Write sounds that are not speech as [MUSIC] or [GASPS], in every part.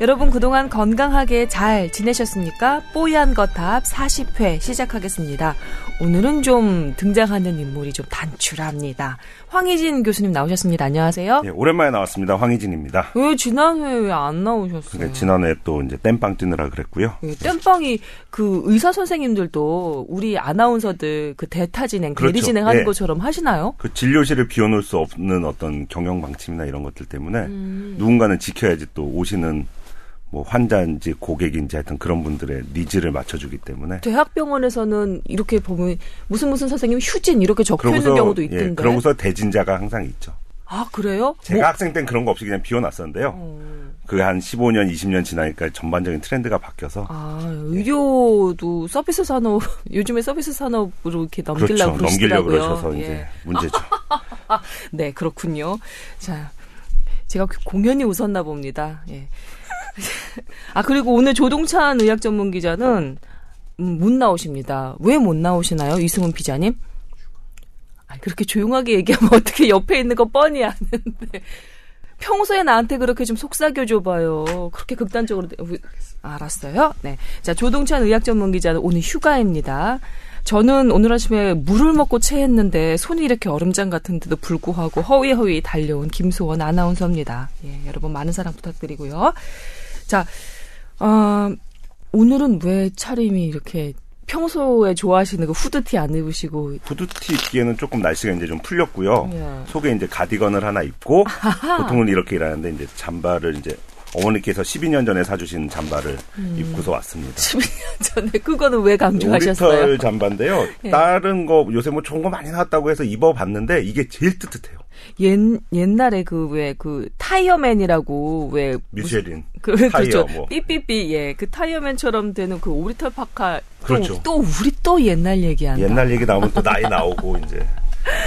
여러분 그동안 건강하게 잘 지내셨습니까? 뽀얀 거탑 40회 시작하겠습니다. 오늘은 좀 등장하는 인물이 좀 단출합니다. 황희진 교수님 나오셨습니다. 안녕하세요. 예, 오랜만에 나왔습니다. 황희진입니다. 왜 지난 회에 왜 안 나오셨어요? 그러니까 지난해 또 이제 땜빵 뛰느라 그랬고요. 예, 땜빵이 그 의사 선생님들도 우리 아나운서들 그 대타 진행, 그렇죠. 대리 진행하는 예. 것처럼 하시나요? 그 진료실을 비워놓을 수 없는 어떤 경영 방침이나 이런 것들 때문에 음. 누군가는 지켜야지 또 오시는 뭐 환자인지 고객인지 하여튼 그런 분들의 needs를 맞춰주기 때문에 대학병원에서는 이렇게 보면 무슨 무슨 선생님 휴진 이렇게 적혀 있는 경우도 있던데. 예, 그러고서 대진자가 항상 있죠. 아 그래요? 제가 뭐- 학생 땐 그런 거 없이 그냥 비워놨었는데요. 어. 그게 한 15년, 20년 지나니까 전반적인 트렌드가 바뀌어서 아, 의료도 서비스 산업, [LAUGHS] 요즘에 서비스 산업으로 이렇게 넘기려고 그렇죠. 넘기려고. 그러셔서 예. 이제 문제죠. [LAUGHS] 네, 그렇군요. 자, 제가 공연히 웃었나 봅니다. 예. [LAUGHS] 아, 그리고 오늘 조동찬 의학 전문 기자는 음, 못 나오십니다. 왜 못 나오시나요? 이승훈 기자님? 아, 그렇게 조용하게 얘기하면 [LAUGHS] 어떻게 옆에 있는 거 뻔히 아는데. 평소에 나한테 그렇게 좀 속삭여 줘봐요. 그렇게 극단적으로. 우- 알았어요? 네. 자, 조동찬 의학 전문 기자는 오늘 휴가입니다. 저는 오늘 아침에 물을 먹고 체했는데 손이 이렇게 얼음장 같은데도 불구하고 허위허위 달려온 김소원 아나운서입니다. 예, 여러분 많은 사랑 부탁드리고요. 자, 어, 오늘은 왜 차림이 이렇게 평소에 좋아하시는 그 후드티 안 입으시고 후드티 입기에는 조금 날씨가 이제 좀 풀렸고요. 예. 속에 이제 가디건을 하나 입고 [LAUGHS] 보통은 이렇게 일하는데 이제 잠바를 이제 어머니께서 12년 전에 사주신 잠바를 음. 입고서 왔습니다. 12년 전에 그거는 왜 강조하셨어요? 오리털 잠바인데요. [LAUGHS] 예. 다른 거 요새 뭐 좋은 거 많이 나왔다고 해서 입어봤는데 이게 제일 뜨뜻해요. 옛, 옛날에 그 왜 그 타이어맨이라고 왜 미쉐린. 그, 타이어 그렇죠. 뭐. 삐삐삐, 예. 그 타이어맨처럼 되는 그 오리털 파카. 또- 그렇죠. 또, 우리 또 옛날 얘기한다. 옛날 얘기 나오면 또 나이 나오고 이제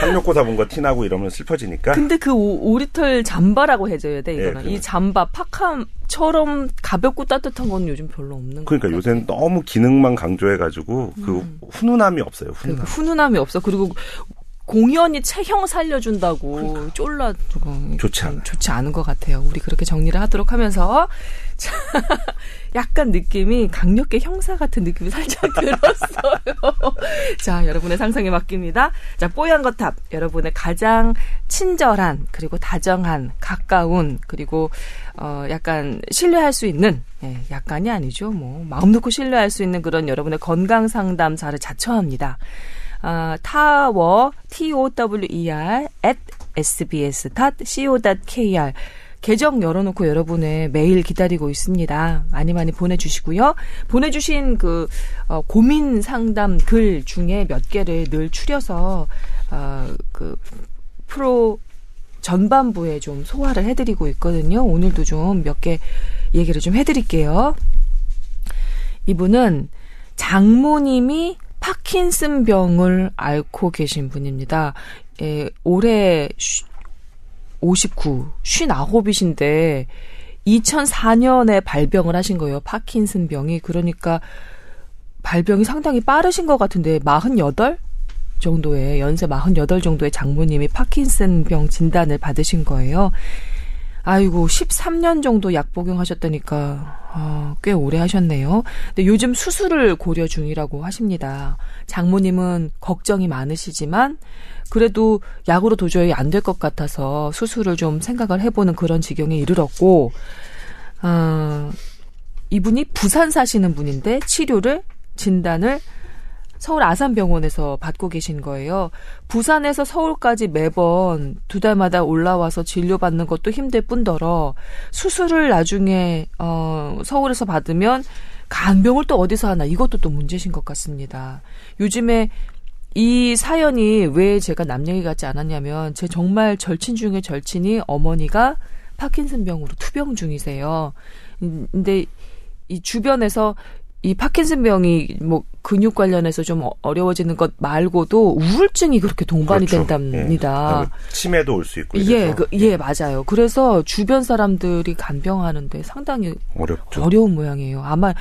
학력고사 본 거 티나고 이러면 슬퍼지니까 근데 그 오, 리털 잠바라고 해줘야 돼, 이거는. 예, 이 잠바, 파카처럼 가볍고 따뜻한 건 요즘 별로 없는 거 그러니까. 요새는 너무 기능만 강조해가지고 그 훈훈함이 없어요. 그 훈훈함. 훈훈함이 없어. 그리고 공연이 체형 살려준다고 쫄라 그러니까. 좋지 않아요. 좋지 않은 것 같아요. 우리 그렇게 정리를 하도록 하면서 [LAUGHS] 자, 약간 느낌이 강력계 형사 같은 느낌이 살짝 [LAUGHS] 들었어요. 자, 여러분의 상상에 맡깁니다. 자, 뽀얀 거탑 여러분의 가장 친절한 그리고 다정한 가까운 그리고 어 약간 신뢰할 수 있는 예, 약간이 아니죠. 뭐 마음 놓고 신뢰할 수 있는 그런 여러분의 건강 상담사를 자처합니다. 아, 타워 t o w e r at sbs.co.kr 계정 열어놓고 여러분의 메일 기다리고 있습니다. 많이 많이 보내주시고요. 보내주신 그 어, 고민 상담 글 중에 몇 개를 늘 추려서 어, 그 프로 전반부에 좀 소화를 해드리고 있거든요. 오늘도 좀 몇 개 얘기를 좀 해드릴게요. 이분은 장모님이 파킨슨 병을 앓고 계신 분입니다. 예, 올해 59, 59이신데 2004년에 발병을 하신 거예요. 파킨슨 병이. 그러니까 발병이 상당히 빠르신 것 같은데 48 정도의 연세 48 정도의 장모님이 파킨슨 병 진단을 받으신 거예요. 아이고 13년 정도 약 복용하셨다니까 아, 꽤 오래 하셨네요. 근데 요즘 수술을 고려 중이라고 하십니다. 장모님은 걱정이 많으시지만 그래도 약으로 도저히 안 될 것 같아서 수술을 좀 생각을 해보는 그런 지경에 이르렀고 아, 이분이 부산 사시는 분인데 치료를 진단을 서울 아산병원에서 받고 계신 거예요. 부산에서 서울까지 매번 두 달마다 올라와서 진료받는 것도 힘들 뿐더러 수술을 나중에 어 서울에서 받으면 간병을 또 어디서 하나 이것도 또 문제신 것 같습니다. 요즘에 이 사연이 왜 제가 남 얘기 같지 않았냐면 제 정말 절친 중에 절친이 어머니가 파킨슨병으로 투병 중이세요. 음, 근데 이 주변에서 이 파킨슨 병이 뭐 근육 관련해서 좀 어- 어려워지는 것 말고도 우울증이 그렇게 동반이 그렇죠. 된답니다. 예, 치매도 올 수 있고 예, 그, 예, 맞아요. 그래서 주변 사람들이 간병하는데 상당히 어렵죠. 어려운 모양이에요. 아마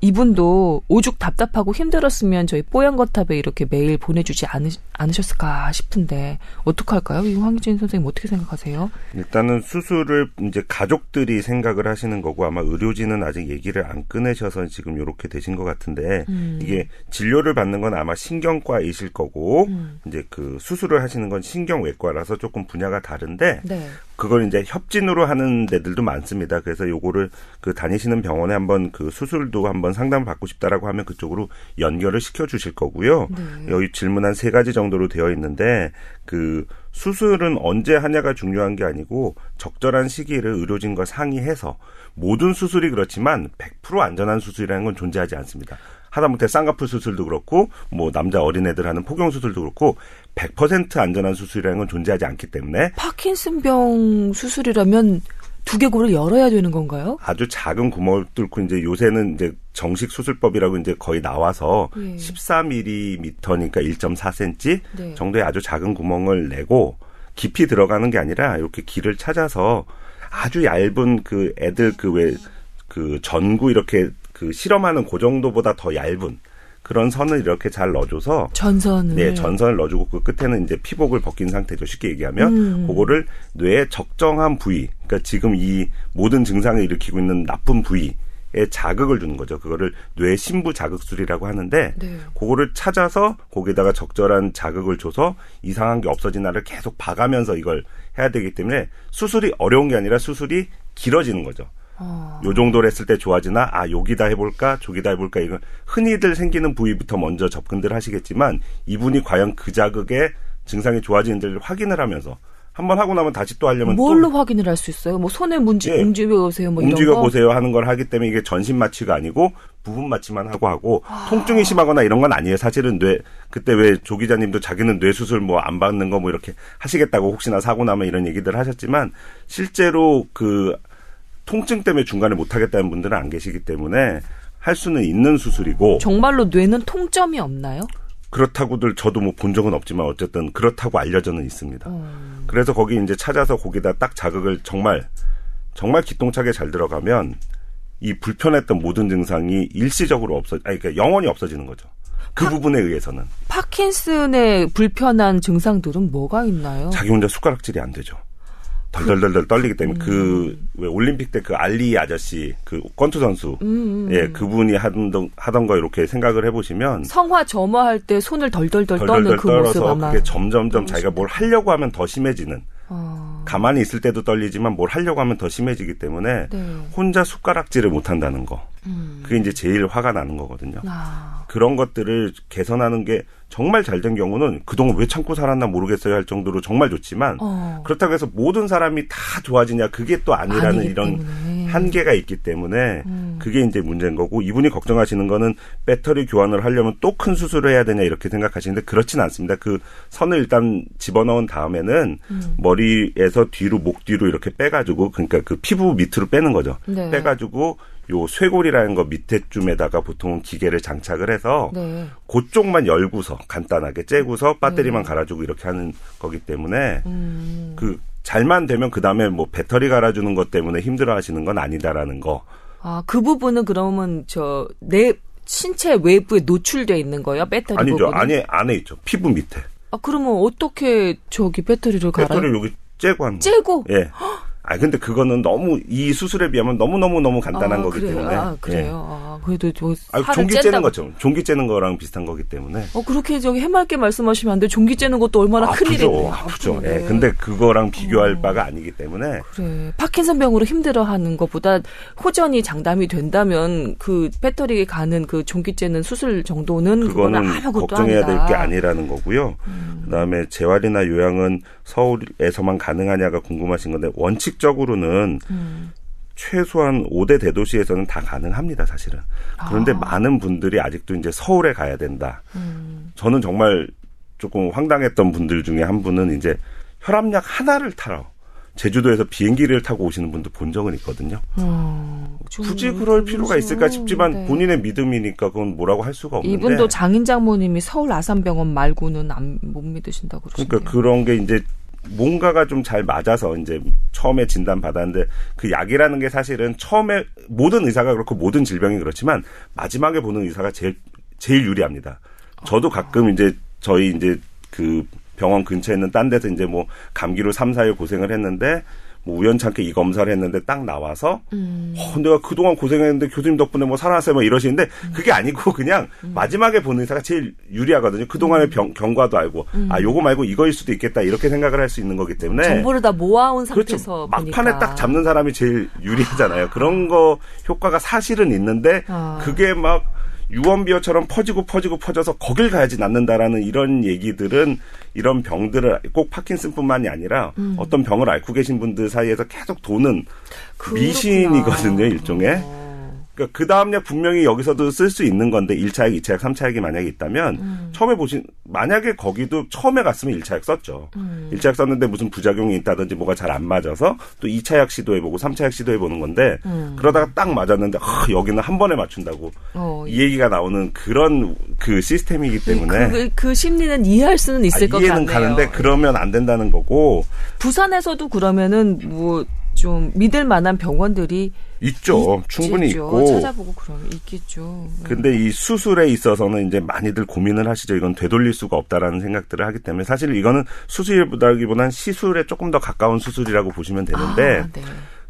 이분도 오죽 답답하고 힘들었으면 저희 뽀얀 거탑에 이렇게 메일 보내주지 않으, 않으셨을까 싶은데 어떡할까요? 이 황희진 선생님 어떻게 생각하세요? 일단은 수술을 이제 가족들이 생각을 하시는 거고 아마 의료진은 아직 얘기를 안 꺼내셔서 지금 이렇게 되신 것 같은데 음. 이게 진료를 받는 건 아마 신경과이실 거고 음. 이제 그 수술을 하시는 건 신경외과라서 조금 분야가 다른데 네. 그걸 이제 협진으로 하는 데들도 많습니다. 그래서 요거를 그 다니시는 병원에 한번 그 수술도 한번 상담을 받고 싶다라고 하면 그쪽으로 연결을 시켜 주실 거고요. 네. 여기 질문 한 세 가지 정도로 되어 있는데 그 수술은 언제 하냐가 중요한 게 아니고 적절한 시기를 의료진과 상의해서 모든 수술이 그렇지만 100% 안전한 수술이라는 건 존재하지 않습니다. 하다못해 쌍꺼풀 수술도 그렇고 뭐 남자 어린애들 하는 포경 수술도 그렇고 100% 안전한 수술이라는 건 존재하지 않기 때문에 파킨슨병 수술이라면 두개골을 열어야 되는 건가요? 아주 작은 구멍을 뚫고 이제 요새는 이제 정식 수술법이라고 이제 거의 나와서 예. 14mm니까 1.4cm 네. 정도의 아주 작은 구멍을 내고 깊이 들어가는 게 아니라 이렇게 길을 찾아서 아주 얇은 그 애들 그 왜그 그 전구 이렇게 그 실험하는 그 정도보다 더 얇은 그런 선을 이렇게 잘 넣어줘서 전선을 네 전선을 넣어주고 그 끝에는 이제 피복을 벗긴 상태죠 쉽게 얘기하면 음. 그거를 뇌의 적정한 부위 그러니까 지금 이 모든 증상을 일으키고 있는 나쁜 부위 에 자극을 주는 거죠. 그거를 뇌 심부 자극술이라고 하는데 네. 그거를 찾아서 거기에다가 적절한 자극을 줘서 이상한 게 없어지나를 계속 봐가면서 이걸 해야 되기 때문에 수술이 어려운 게 아니라 수술이 길어지는 거죠. 어. 요 정도로 했을 때 좋아지나 아 여기다 해볼까 저기다 해볼까 이건 흔히들 생기는 부위부터 먼저 접근들 하시겠지만 이분이 과연 그 자극에 증상이 좋아지는지를 확인을 하면서 한번 하고 나면 다시 또 하려면 뭘로 또 확인을 할 수 있어요? 뭐 손에 문지, 예, 움직여 보세요, 뭐 움직여 보세요 하는 걸 하기 때문에 이게 전신 마취가 아니고 부분 마취만 하고 하고 아. 통증이 심하거나 이런 건 아니에요. 사실은 뇌 그때 왜 조 기자님도 자기는 뇌 수술 뭐 안 받는 거 뭐 이렇게 하시겠다고 혹시나 사고 나면 이런 얘기들 하셨지만 실제로 그 통증 때문에 중간에 못 하겠다는 분들은 안 계시기 때문에 할 수는 있는 수술이고 정말로 뇌는 통점이 없나요? 그렇다고들 저도 뭐 본 적은 없지만 어쨌든 그렇다고 알려져는 있습니다. 음. 그래서 거기 이제 찾아서 거기다 딱 자극을 정말 정말 기똥차게 잘 들어가면 이 불편했던 모든 증상이 일시적으로 없어 아니 그러니까 영원히 없어지는 거죠. 그 파, 부분에 의해서는 파킨슨의 불편한 증상들은 뭐가 있나요? 자기 혼자 숟가락질이 안 되죠. 덜덜덜덜 떨리기 때문에 그 음. 그왜 올림픽 때 그 알리 아저씨 그 권투 선수. 음, 음, 예 그분이 하던 하던 거 이렇게 생각을 해보시면 성화 점화할 때 손을 덜덜덜, 덜덜덜 떠는 그 모습 아마. 그게 점점점 자기가 뭘 하려고 하면 더 심해지는. 어. 가만히 있을 때도 떨리지만 뭘 하려고 하면 더 심해지기 때문에 네. 혼자 숟가락질을 못 한다는 거 음. 그게 이제 제일 화가 나는 거거든요. 아. 그런 것들을 개선하는 게 정말 잘 된 경우는 그동안 왜 참고 살았나 모르겠어요 할 정도로 정말 좋지만 어. 그렇다고 해서 모든 사람이 다 좋아지냐 그게 또 아니라는 이런 때문에. 한계가 있기 때문에 음. 그게 이제 문제인 거고 이분이 걱정하시는 거는 배터리 교환을 하려면 또 큰 수술을 해야 되냐 이렇게 생각하시는데 그렇진 않습니다. 그 선을 일단 집어넣은 다음에는 음. 머리에서 뒤로 목 뒤로 이렇게 빼가지고 그러니까 그 피부 밑으로 빼는 거죠. 네. 빼가지고 요 쇄골이라는 거 밑에쯤에다가 보통 기계를 장착을 해서 네. 그쪽만 열고서 간단하게 째고서 배터리만 네. 갈아주고 이렇게 하는 거기 때문에 음. 그 잘만 되면 그 다음에 뭐 배터리 갈아주는 것 때문에 힘들어하시는 건 아니다라는 거. 아 그 부분은 그러면 저내 신체 외부에 노출돼 있는 거예요 배터리 아니죠 부분은? 안에 안에 있죠 피부 밑에. 아 그러면 어떻게 저기 배터리를 갈아요? 배터리 여기 째고 하는. 째고. 예. 아 근데 그거는 너무 이 수술에 비하면 너무 너무 너무 간단한 아, 거기 그래요? 때문에. 아, 그래요. 예. 아, 그래도 저 아, 종기 째는 거죠. 종기 째는 거랑 비슷한 거기 때문에. 어 그렇게 저기 해맑게 말씀하시면 안 돼. 종기 째는 것도 얼마나 큰일인데. 아프죠. 예. 근데 그거랑 비교할 어. 바가 아니기 때문에. 그래. 파킨슨병으로 힘들어하는 것보다 호전이 장담이 된다면 그 배터리 가는 그 종기 째는 수술 정도는 그거는 걱정해야 될 게 아니라는 거고요. 음. 그다음에 재활이나 요양은 서울에서만 가능하냐가 궁금하신 건데 원칙 원칙적으로는 음. 최소한 5대 대도시에서는 다 가능합니다, 사실은. 그런데 아. 많은 분들이 아직도 이제 서울에 가야 된다. 음. 저는 정말 조금 황당했던 분들 중에 한 분은 이제 혈압약 하나를 타러 제주도에서 비행기를 타고 오시는 분도 본 적은 있거든요. 어, 굳이 그럴 필요가 있을까 싶지만 네. 본인의 믿음이니까 그건 뭐라고 할 수가 없는데. 이분도 장인 장모님이 서울 아산병원 말고는 안, 못 믿으신다고 그러시네요. 그러니까 그런 게 이제 뭔가가 좀 잘 맞아서 이제 처음에 진단 받았는데 그 약이라는 게 사실은 처음에 모든 의사가 그렇고 모든 질병이 그렇지만 마지막에 보는 의사가 제일 제일 유리합니다. 저도 가끔 이제 저희 이제 그 병원 근처에 있는 딴 데서 이제 뭐 감기로 3, 4일 고생을 했는데 뭐 우연찮게 이 검사를 했는데 딱 나와서 음. 어, 내가 그동안 고생했는데 교수님 덕분에 뭐 살아났어요 뭐 이러시는데 그게 아니고 그냥 음. 마지막에 보는 의사가 제일 유리하거든요. 그동안의 음. 병, 경과도 알고 음. 아 요거 말고 이거일 수도 있겠다 이렇게 생각을 할 수 있는 거기 때문에 정보를 다 모아온 그렇죠. 상태에서 그렇죠. 막판에 딱 잡는 사람이 제일 유리하잖아요. 그런 거 효과가 사실은 있는데 아. 그게 막 유언비어처럼 퍼지고 퍼지고 퍼져서 거길 가야지 낫는다라는 이런 얘기들은 이런 병들을 꼭 파킨슨뿐만이 아니라 음. 어떤 병을 앓고 계신 분들 사이에서 계속 도는 그렇구나. 미신이거든요, 일종의. 어. 그러니까 그 다음 약 분명히 여기서도 쓸 수 있는 건데 1차 약, 2차 약, 3차 약이 만약에 있다면 음. 처음에 보신 만약에 거기도 처음에 갔으면 1차 약 썼죠. 음. 1차 약 썼는데 무슨 부작용이 있다든지 뭐가 잘 안 맞아서 또 2차 약 시도해보고 3차 약 시도해보는 건데 음. 그러다가 딱 맞았는데 아, 여기는 한 번에 맞춘다고 어, 이 얘기가 나오는 그런 그 시스템이기 때문에 그, 그, 그 심리는 이해할 수는 있을 아, 것 이해는 같네요. 가는데 그러면 안 된다는 거고 부산에서도 그러면은 뭐 좀 믿을 만한 병원들이 있죠. 있, 충분히 있죠. 있고. 찾아보고 그러면 있겠죠. 네. 근데 이 수술에 있어서는 이제 많이들 고민을 하시죠. 이건 되돌릴 수가 없다라는 생각들을 하기 때문에 사실 이거는 수술보다기보다는 시술에 조금 더 가까운 수술이라고 보시면 되는데 아, 네.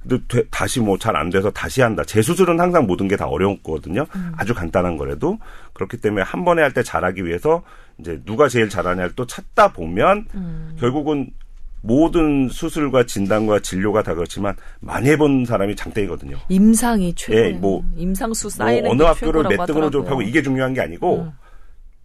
근데 다시 뭐 잘 안 돼서 다시 한다. 재수술은 항상 모든 게 다 어려웠거든요. 음. 아주 간단한 거라도 그렇기 때문에 한 번에 할 때 잘하기 위해서 이제 누가 제일 잘하냐를 또 찾다 보면 음. 결국은 모든 수술과 진단과 진료가 다 그렇지만 많이 해본 사람이 장땡이거든요. 임상이 최고. 예, 뭐 임상수 쌓이는 뭐 어느 학교를 몇 등으로 졸업하고 이게 중요한 게 아니고 음.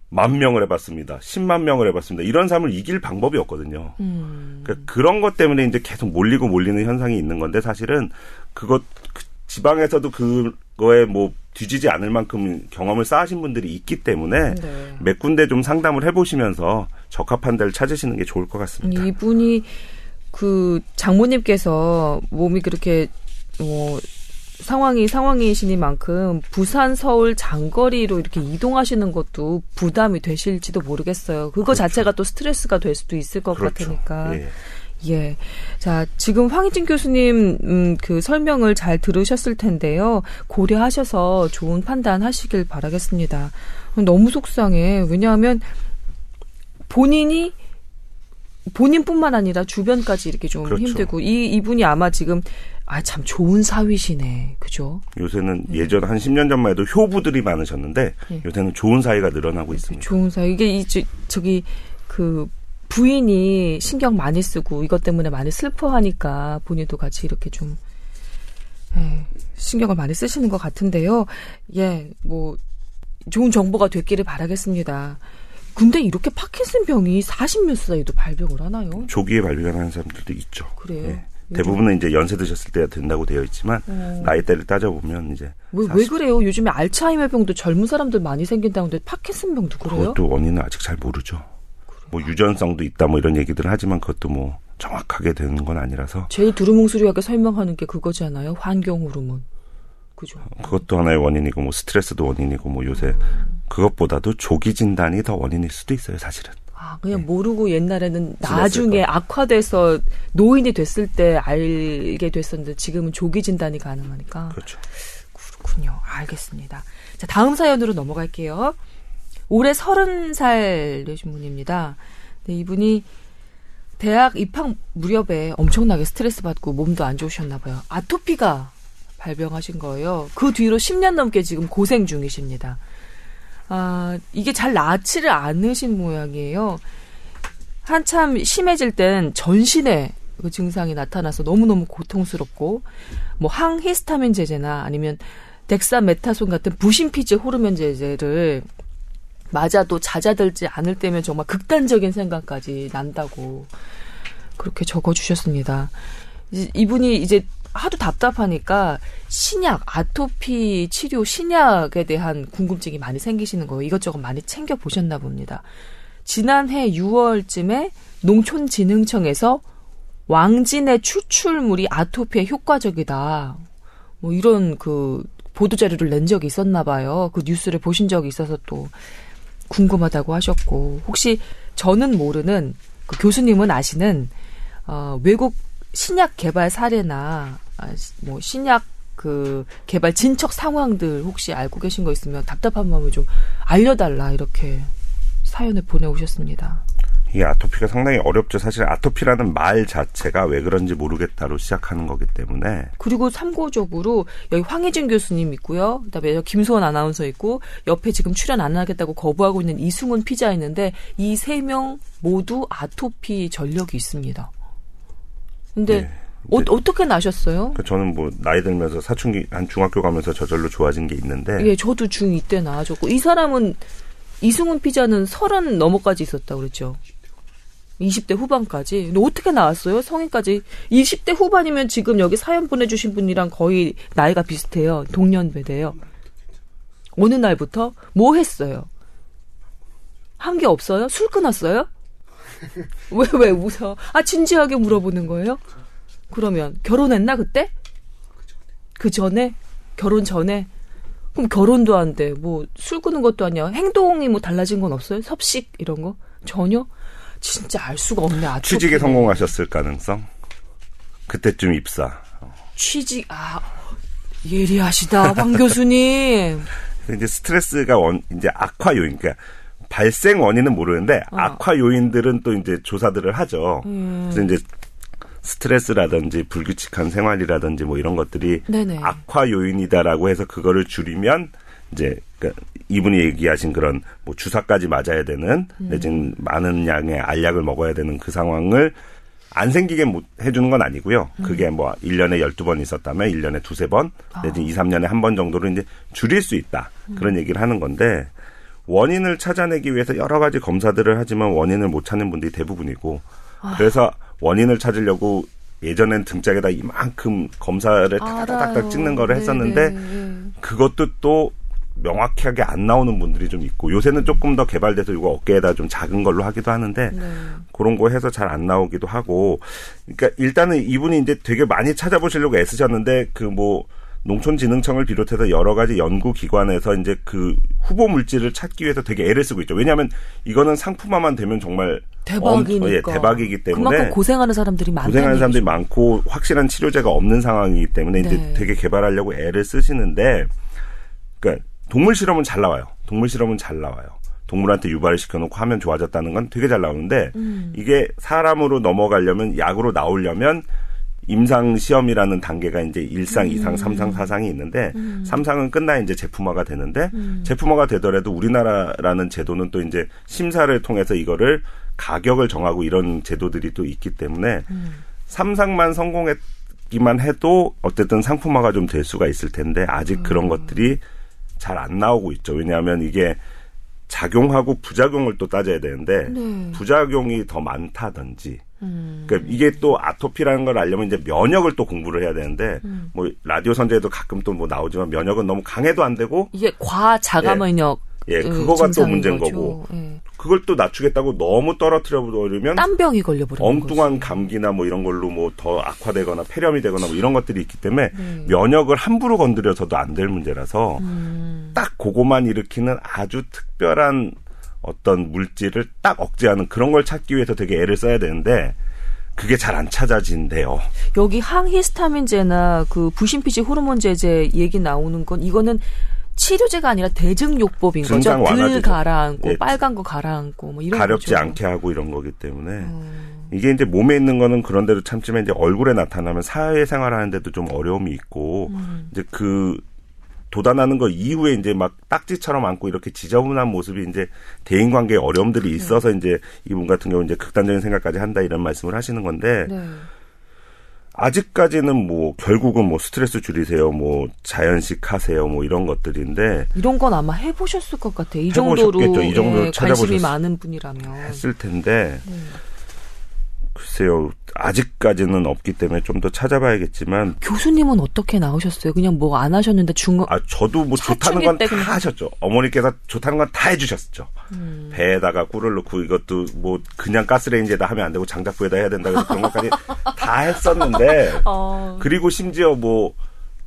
만 명을 해봤습니다. 10만 명을 해봤습니다. 이런 삶을 이길 방법이 없거든요. 음. 그러니까 그런 것 때문에 이제 계속 몰리고 몰리는 현상이 있는 건데 사실은 그것 그 지방에서도 그거에 뭐 뒤지지 않을 만큼 경험을 쌓으신 분들이 있기 때문에 네. 몇 군데 좀 상담을 해보시면서 적합한 데를 찾으시는 게 좋을 것 같습니다. 이분이 그 장모님께서 몸이 그렇게 뭐 상황이 상황이시니 만큼 부산 서울 장거리로 이렇게 이동하시는 것도 부담이 되실지도 모르겠어요. 그거 그렇죠. 자체가 또 스트레스가 될 수도 있을 것 그렇죠. 같으니까. 예. 예. 자, 지금 황희진 교수님, 음, 그 설명을 잘 들으셨을 텐데요. 고려하셔서 좋은 판단 하시길 바라겠습니다. 너무 속상해. 왜냐하면 본인이 본인뿐만 아니라 주변까지 이렇게 좀 그렇죠. 힘들고 이 이분이 아마 지금 아 참 좋은 사위시네. 그죠? 요새는 네. 예전 한 10년 전만 해도 효부들이 많으셨는데 네. 요새는 좋은 사위가 늘어나고 있습니다. 좋은 사위. 이게 이 저기 그 부인이 신경 많이 쓰고 이것 때문에 많이 슬퍼하니까 본인도 같이 이렇게 좀 예, 신경을 많이 쓰시는 것 같은데요. 예, 뭐 좋은 정보가 됐기를 바라겠습니다. 근데 이렇게 파킨슨 병이 40몇 살에도 발병을 하나요? 조기에 발병하는 사람들도 있죠. 그래요? 예. 대부분은 이제 연세 드셨을 때 된다고 되어 있지만 어. 나이대를 따져보면 이제 왜, 왜 그래요? 요즘에 알츠하이머 병도 젊은 사람들 많이 생긴다는데 파킨슨 병도 그래요? 그것도 원인은 아직 잘 모르죠. 뭐 유전성도 있다 뭐 이런 얘기들을 하지만 그것도 뭐 정확하게 되는 건 아니라서 제일 두루뭉술하게 설명하는 게 그거잖아요. 환경 호르몬. 그죠. 그것도 하나의 원인이고 뭐 스트레스도 원인이고 뭐 요새 음. 그것보다도 조기 진단이 더 원인일 수도 있어요, 사실은. 아, 그냥 네. 모르고 옛날에는 나중에 악화돼서 노인이 됐을 때 알게 됐었는데 지금은 조기 진단이 가능하니까. 그렇죠. 그렇군요. 알겠습니다. 자, 다음 사연으로 넘어갈게요. 올해 서른 살 되신 분입니다. 네, 이분이 대학 입학 무렵에 엄청나게 스트레스 받고 몸도 안 좋으셨나 봐요. 아토피가 발병하신 거예요. 그 뒤로 10년 넘게 지금 고생 중이십니다. 아, 이게 잘 나지를 않으신 모양이에요. 한참 심해질 땐 전신에 그 증상이 나타나서 너무너무 고통스럽고 뭐 항히스타민 제제나 아니면 덱사메타손 같은 부신피질 호르몬 제제를 맞아도 잦아들지 않을 때면 정말 극단적인 생각까지 난다고 그렇게 적어주셨습니다. 이분이 이제 하도 답답하니까 신약, 아토피 치료 신약에 대한 궁금증이 많이 생기시는 거예요. 이것저것 많이 챙겨 보셨나 봅니다. 지난해 6월쯤에 농촌진흥청에서 왕진의 추출물이 아토피에 효과적이다. 뭐 이런 그 보도 자료를 낸 적이 있었나 봐요. 그 뉴스를 보신 적이 있어서 또 궁금하다고 하셨고 혹시 저는 모르는 그 교수님은 아시는 어, 외국 신약 개발 사례나 아, 뭐 신약 그 개발 진척 상황들 혹시 알고 계신 거 있으면 답답한 마음을 좀 알려달라 이렇게 사연을 보내오셨습니다. 이 아토피가 상당히 어렵죠. 사실 아토피라는 말 자체가 왜 그런지 모르겠다로 시작하는 거기 때문에. 그리고 참고적으로 여기 황혜진 교수님 있고요. 그다음에 김소원 아나운서 있고 옆에 지금 출연 안 하겠다고 거부하고 있는 이승훈 피자 있는데 이 세 명 모두 아토피 전력이 있습니다. 근데 네. 어, 어떻게 나셨어요? 그 저는 뭐 나이 들면서 사춘기 한 중학교 가면서 저절로 좋아진 게 있는데. 예, 저도 중2 때 나아졌고 이 사람은 이승훈 피자는 서른 넘어까지 있었다 그랬죠. 20대 후반까지. 어떻게 나왔어요? 성인까지. 20대 후반이면 지금 여기 사연 보내주신 분이랑 거의 나이가 비슷해요. 동년배대요. 어느 날부터 뭐 했어요? 한 게 없어요? 술 끊었어요? [LAUGHS] 왜, 왜 웃어? 아, 진지하게 물어보는 거예요? 그러면 결혼했나, 그때? 그 전에? 결혼 전에? 그럼 결혼도 안 돼. 뭐, 술 끊은 것도 아니야. 행동이 뭐 달라진 건 없어요? 섭식, 이런 거? 전혀? 진짜 알 수가 없네. 아토피. 취직에 성공하셨을 가능성? 그때쯤 입사. 취직 아 예리하시다 황 교수님. [LAUGHS] 이제 스트레스가 원 이제 악화 요인 그러니까 발생 원인은 모르는데 어. 악화 요인들은 또 이제 조사들을 하죠. 음. 그래서 이제 스트레스라든지 불규칙한 생활이라든지 뭐 이런 것들이 네네. 악화 요인이다라고 해서 그거를 줄이면 이제 그러니까 이분이 얘기하신 그런 뭐 주사까지 맞아야 되는 음. 내지는 많은 양의 알약을 먹어야 되는 그 상황을 안 생기게 못 해주는 건 아니고요. 음. 그게 뭐 1년에 12번 있었다면 1년에 두세 번, 아. 내지 2, 3년에 한 번 정도로 이제 줄일 수 있다. 음. 그런 얘기를 하는 건데 원인을 찾아내기 위해서 여러 가지 검사들을 하지만 원인을 못 찾는 분들이 대부분이고 아. 그래서 원인을 찾으려고 예전엔 등짝에다 이만큼 검사를 딱딱딱 찍는 거를 했었는데 네네. 그것도 또 명확하게 안 나오는 분들이 좀 있고 요새는 조금 더 개발돼서 이거 어깨에다 좀 작은 걸로 하기도 하는데 네. 그런 거 해서 잘 안 나오기도 하고 그러니까 일단은 이분이 이제 되게 많이 찾아보시려고 애쓰셨는데 그뭐 농촌진흥청을 비롯해서 여러 가지 연구기관에서 이제 그 후보 물질을 찾기 위해서 되게 애를 쓰고 있죠. 왜냐하면 이거는 상품화만 되면 정말 대박이니까. 엄, 예, 대박이기 때문에 그만큼 고생하는 사람들이 많 고생하는 사람들이 많고 확실한 치료제가 없는 상황이기 때문에 네. 이제 되게 개발하려고 애를 쓰시는데 그러니까 동물 실험은 잘 나와요. 동물 실험은 잘 나와요. 동물한테 유발을 시켜놓고 하면 좋아졌다는 건 되게 잘 나오는데 음. 이게 사람으로 넘어가려면 약으로 나오려면 임상 시험이라는 단계가 이제 1상, 음. 2상, 3상, 4상이 있는데 음. 3상은 끝나 이제 제품화가 되는데 음. 제품화가 되더라도 우리나라라는 제도는 또 이제 심사를 통해서 이거를 가격을 정하고 이런 제도들이 또 있기 때문에 음. 3상만 성공했기만 해도 어쨌든 상품화가 좀 될 수가 있을 텐데 아직 그런 음. 것들이 잘 안 나오고 있죠. 왜냐하면 이게 작용하고 부작용을 또 따져야 되는데 네. 부작용이 더 많다든지 음. 그러니까 이게 또 아토피라는 걸 알려면 이제 면역을 또 공부를 해야 되는데 음. 뭐 라디오 선제에도 가끔 또 뭐 나오지만 면역은 너무 강해도 안 되고 이게 과자가 면역 예, 예 그거가 또 문제인 거죠. 거고 예. 그걸 또 낮추겠다고 너무 떨어뜨려 버리면 땀병이 걸려 버리는 엉뚱한 거지. 감기나 뭐 이런 걸로 뭐 더 악화되거나 폐렴이 되거나 뭐 이런 것들이 있기 때문에 네. 면역을 함부로 건드려서도 안 될 문제라서 음. 딱 그거만 일으키는 아주 특별한 어떤 물질을 딱 억제하는 그런 걸 찾기 위해서 되게 애를 써야 되는데 그게 잘 안 찾아진대요. 여기 항히스타민제나 그 부신피지 호르몬 제제 얘기 나오는 건 이거는 치료제가 아니라 대증요법인 거죠. 들 가라앉고 예. 빨간 거 가라앉고 뭐 이런 가렵지 거죠. 않게 하고 이런 거기 때문에 음. 이게 이제 몸에 있는 거는 그런대로 참지만 이제 얼굴에 나타나면 사회생활 하는데도 좀 어려움이 있고 음. 이제 그 도단하는 거 이후에 이제 막 딱지처럼 안고 이렇게 지저분한 모습이 이제 대인 관계에 어려움들이 네. 있어서 네. 이제 이분 같은 경우 이제 극단적인 생각까지 한다 이런 말씀을 하시는 건데 네. 아직까지는 뭐 결국은 뭐 스트레스 줄이세요, 뭐 자연식 하세요, 뭐 이런 것들인데 이런 건 아마 해보셨을 것 같아요. 이 정도로 이 정도로 예, 관심이 많은 분이라면 했을 텐데 네. 글쎄요. 아직까지는 없기 때문에 좀 더 찾아봐야겠지만 교수님은 어떻게 나오셨어요? 그냥 뭐 안 하셨는데 중아 저도 뭐 좋다는 건 다 하셨죠. 어머니께서 좋다는 건 다 해주셨죠. 음. 배에다가 꿀을 넣고 이것도 뭐 그냥 가스레인지에다 하면 안 되고 장작부에다 해야 된다 그런 것까지 다 했었는데 [LAUGHS] 어. 그리고 심지어 뭐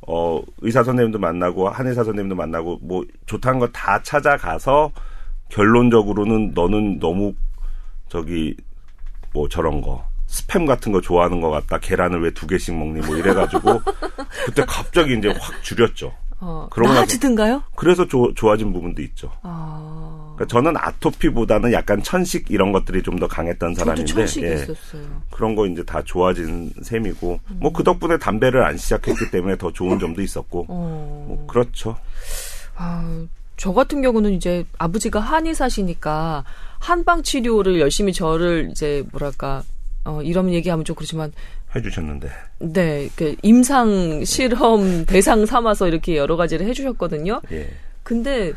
어, 의사 선생님도 만나고 한의사 선생님도 만나고 뭐 좋다는 거 다 찾아가서 결론적으로는 너는 너무 저기 뭐 저런 거 스팸 같은 거 좋아하는 것 같다. 계란을 왜 두 개씩 먹니? 뭐 이래가지고 [LAUGHS] 그때 갑자기 이제 확 줄였죠. 어, 나아지든가요? 그래서 조, 좋아진 부분도 있죠. 아... 그러니까 저는 아토피보다는 약간 천식 이런 것들이 좀 더 강했던 사람인데 예, 그런 거 이제 다 좋아진 셈이고 음. 뭐그 덕분에 담배를 안 시작했기 때문에 더 좋은 점도 있었고 어... 뭐 그렇죠. 아, 저 같은 경우는 이제 아버지가 한의사시니까 한방 치료를 열심히 저를 이제 뭐랄까 어 이런 얘기하면 좀 그렇지만 해주셨는데. 네, 그 임상 실험 [LAUGHS] 대상 삼아서 이렇게 여러 가지를 해주셨거든요. 예. 근데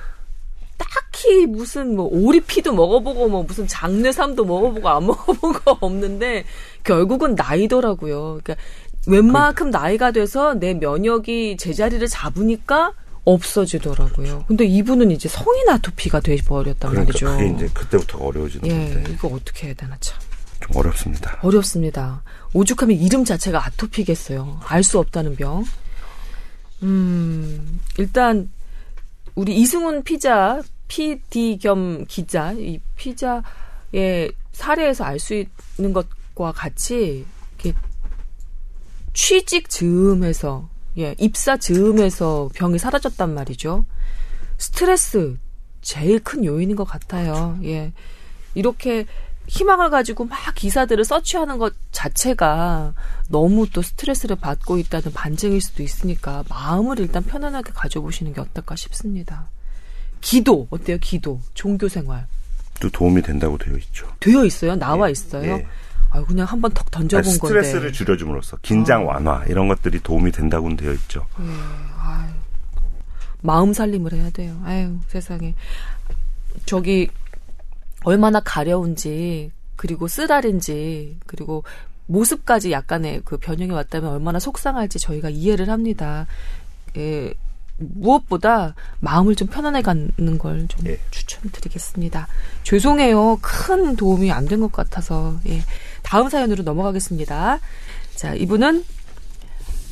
딱히 무슨 뭐 오리피도 먹어보고 뭐 무슨 장례삼도 먹어보고 안 [LAUGHS] 먹어본 거 없는데 결국은 나이더라고요. 그러니까 웬만큼 나이가 돼서 내 면역이 제자리를 잡으니까 없어지더라고요. 근데 이분은 이제 성인 아토피가 돼버렸단 그러니까 말이죠. 그게 이제 그때부터 어려워지는 예, 건데. 이거 어떻게 해야 되나 참. 좀 어렵습니다. 어렵습니다. 오죽하면 이름 자체가 아토피겠어요. 알 수 없다는 병. 음, 일단 우리 이승훈 피자 PD 겸 기자 이 피자의 사례에서 알 수 있는 것과 같이 이렇게 취직 즈음에서 예, 입사 즈음에서 병이 사라졌단 말이죠. 스트레스 제일 큰 요인인 것 같아요. 예. 이렇게 희망을 가지고 막 기사들을 서치하는 것 자체가 너무 또 스트레스를 받고 있다는 반증일 수도 있으니까 마음을 일단 편안하게 가져보시는 게 어떨까 싶습니다. 기도 어때요? 기도 종교 생활 또 도움이 된다고 되어 있죠. 되어 있어요? 나와 예, 있어요? 예. 아 그냥 한번 턱 던져본 아니, 스트레스를 건데 스트레스를 줄여줌으로써 긴장 어. 완화 이런 것들이 도움이 된다고는 되어 있죠. 예. 아유, 마음 살림을 해야 돼요. 아유 세상에 저기 얼마나 가려운지 그리고 쓰다린지 그리고 모습까지 약간의 그 변형이 왔다면 얼마나 속상할지 저희가 이해를 합니다. 예, 무엇보다 마음을 좀 편안해 갖는 걸좀 예. 추천드리겠습니다. 죄송해요. 큰 도움이 안 된 것 같아서. 예. 다음 사연으로 넘어가겠습니다. 자, 이분은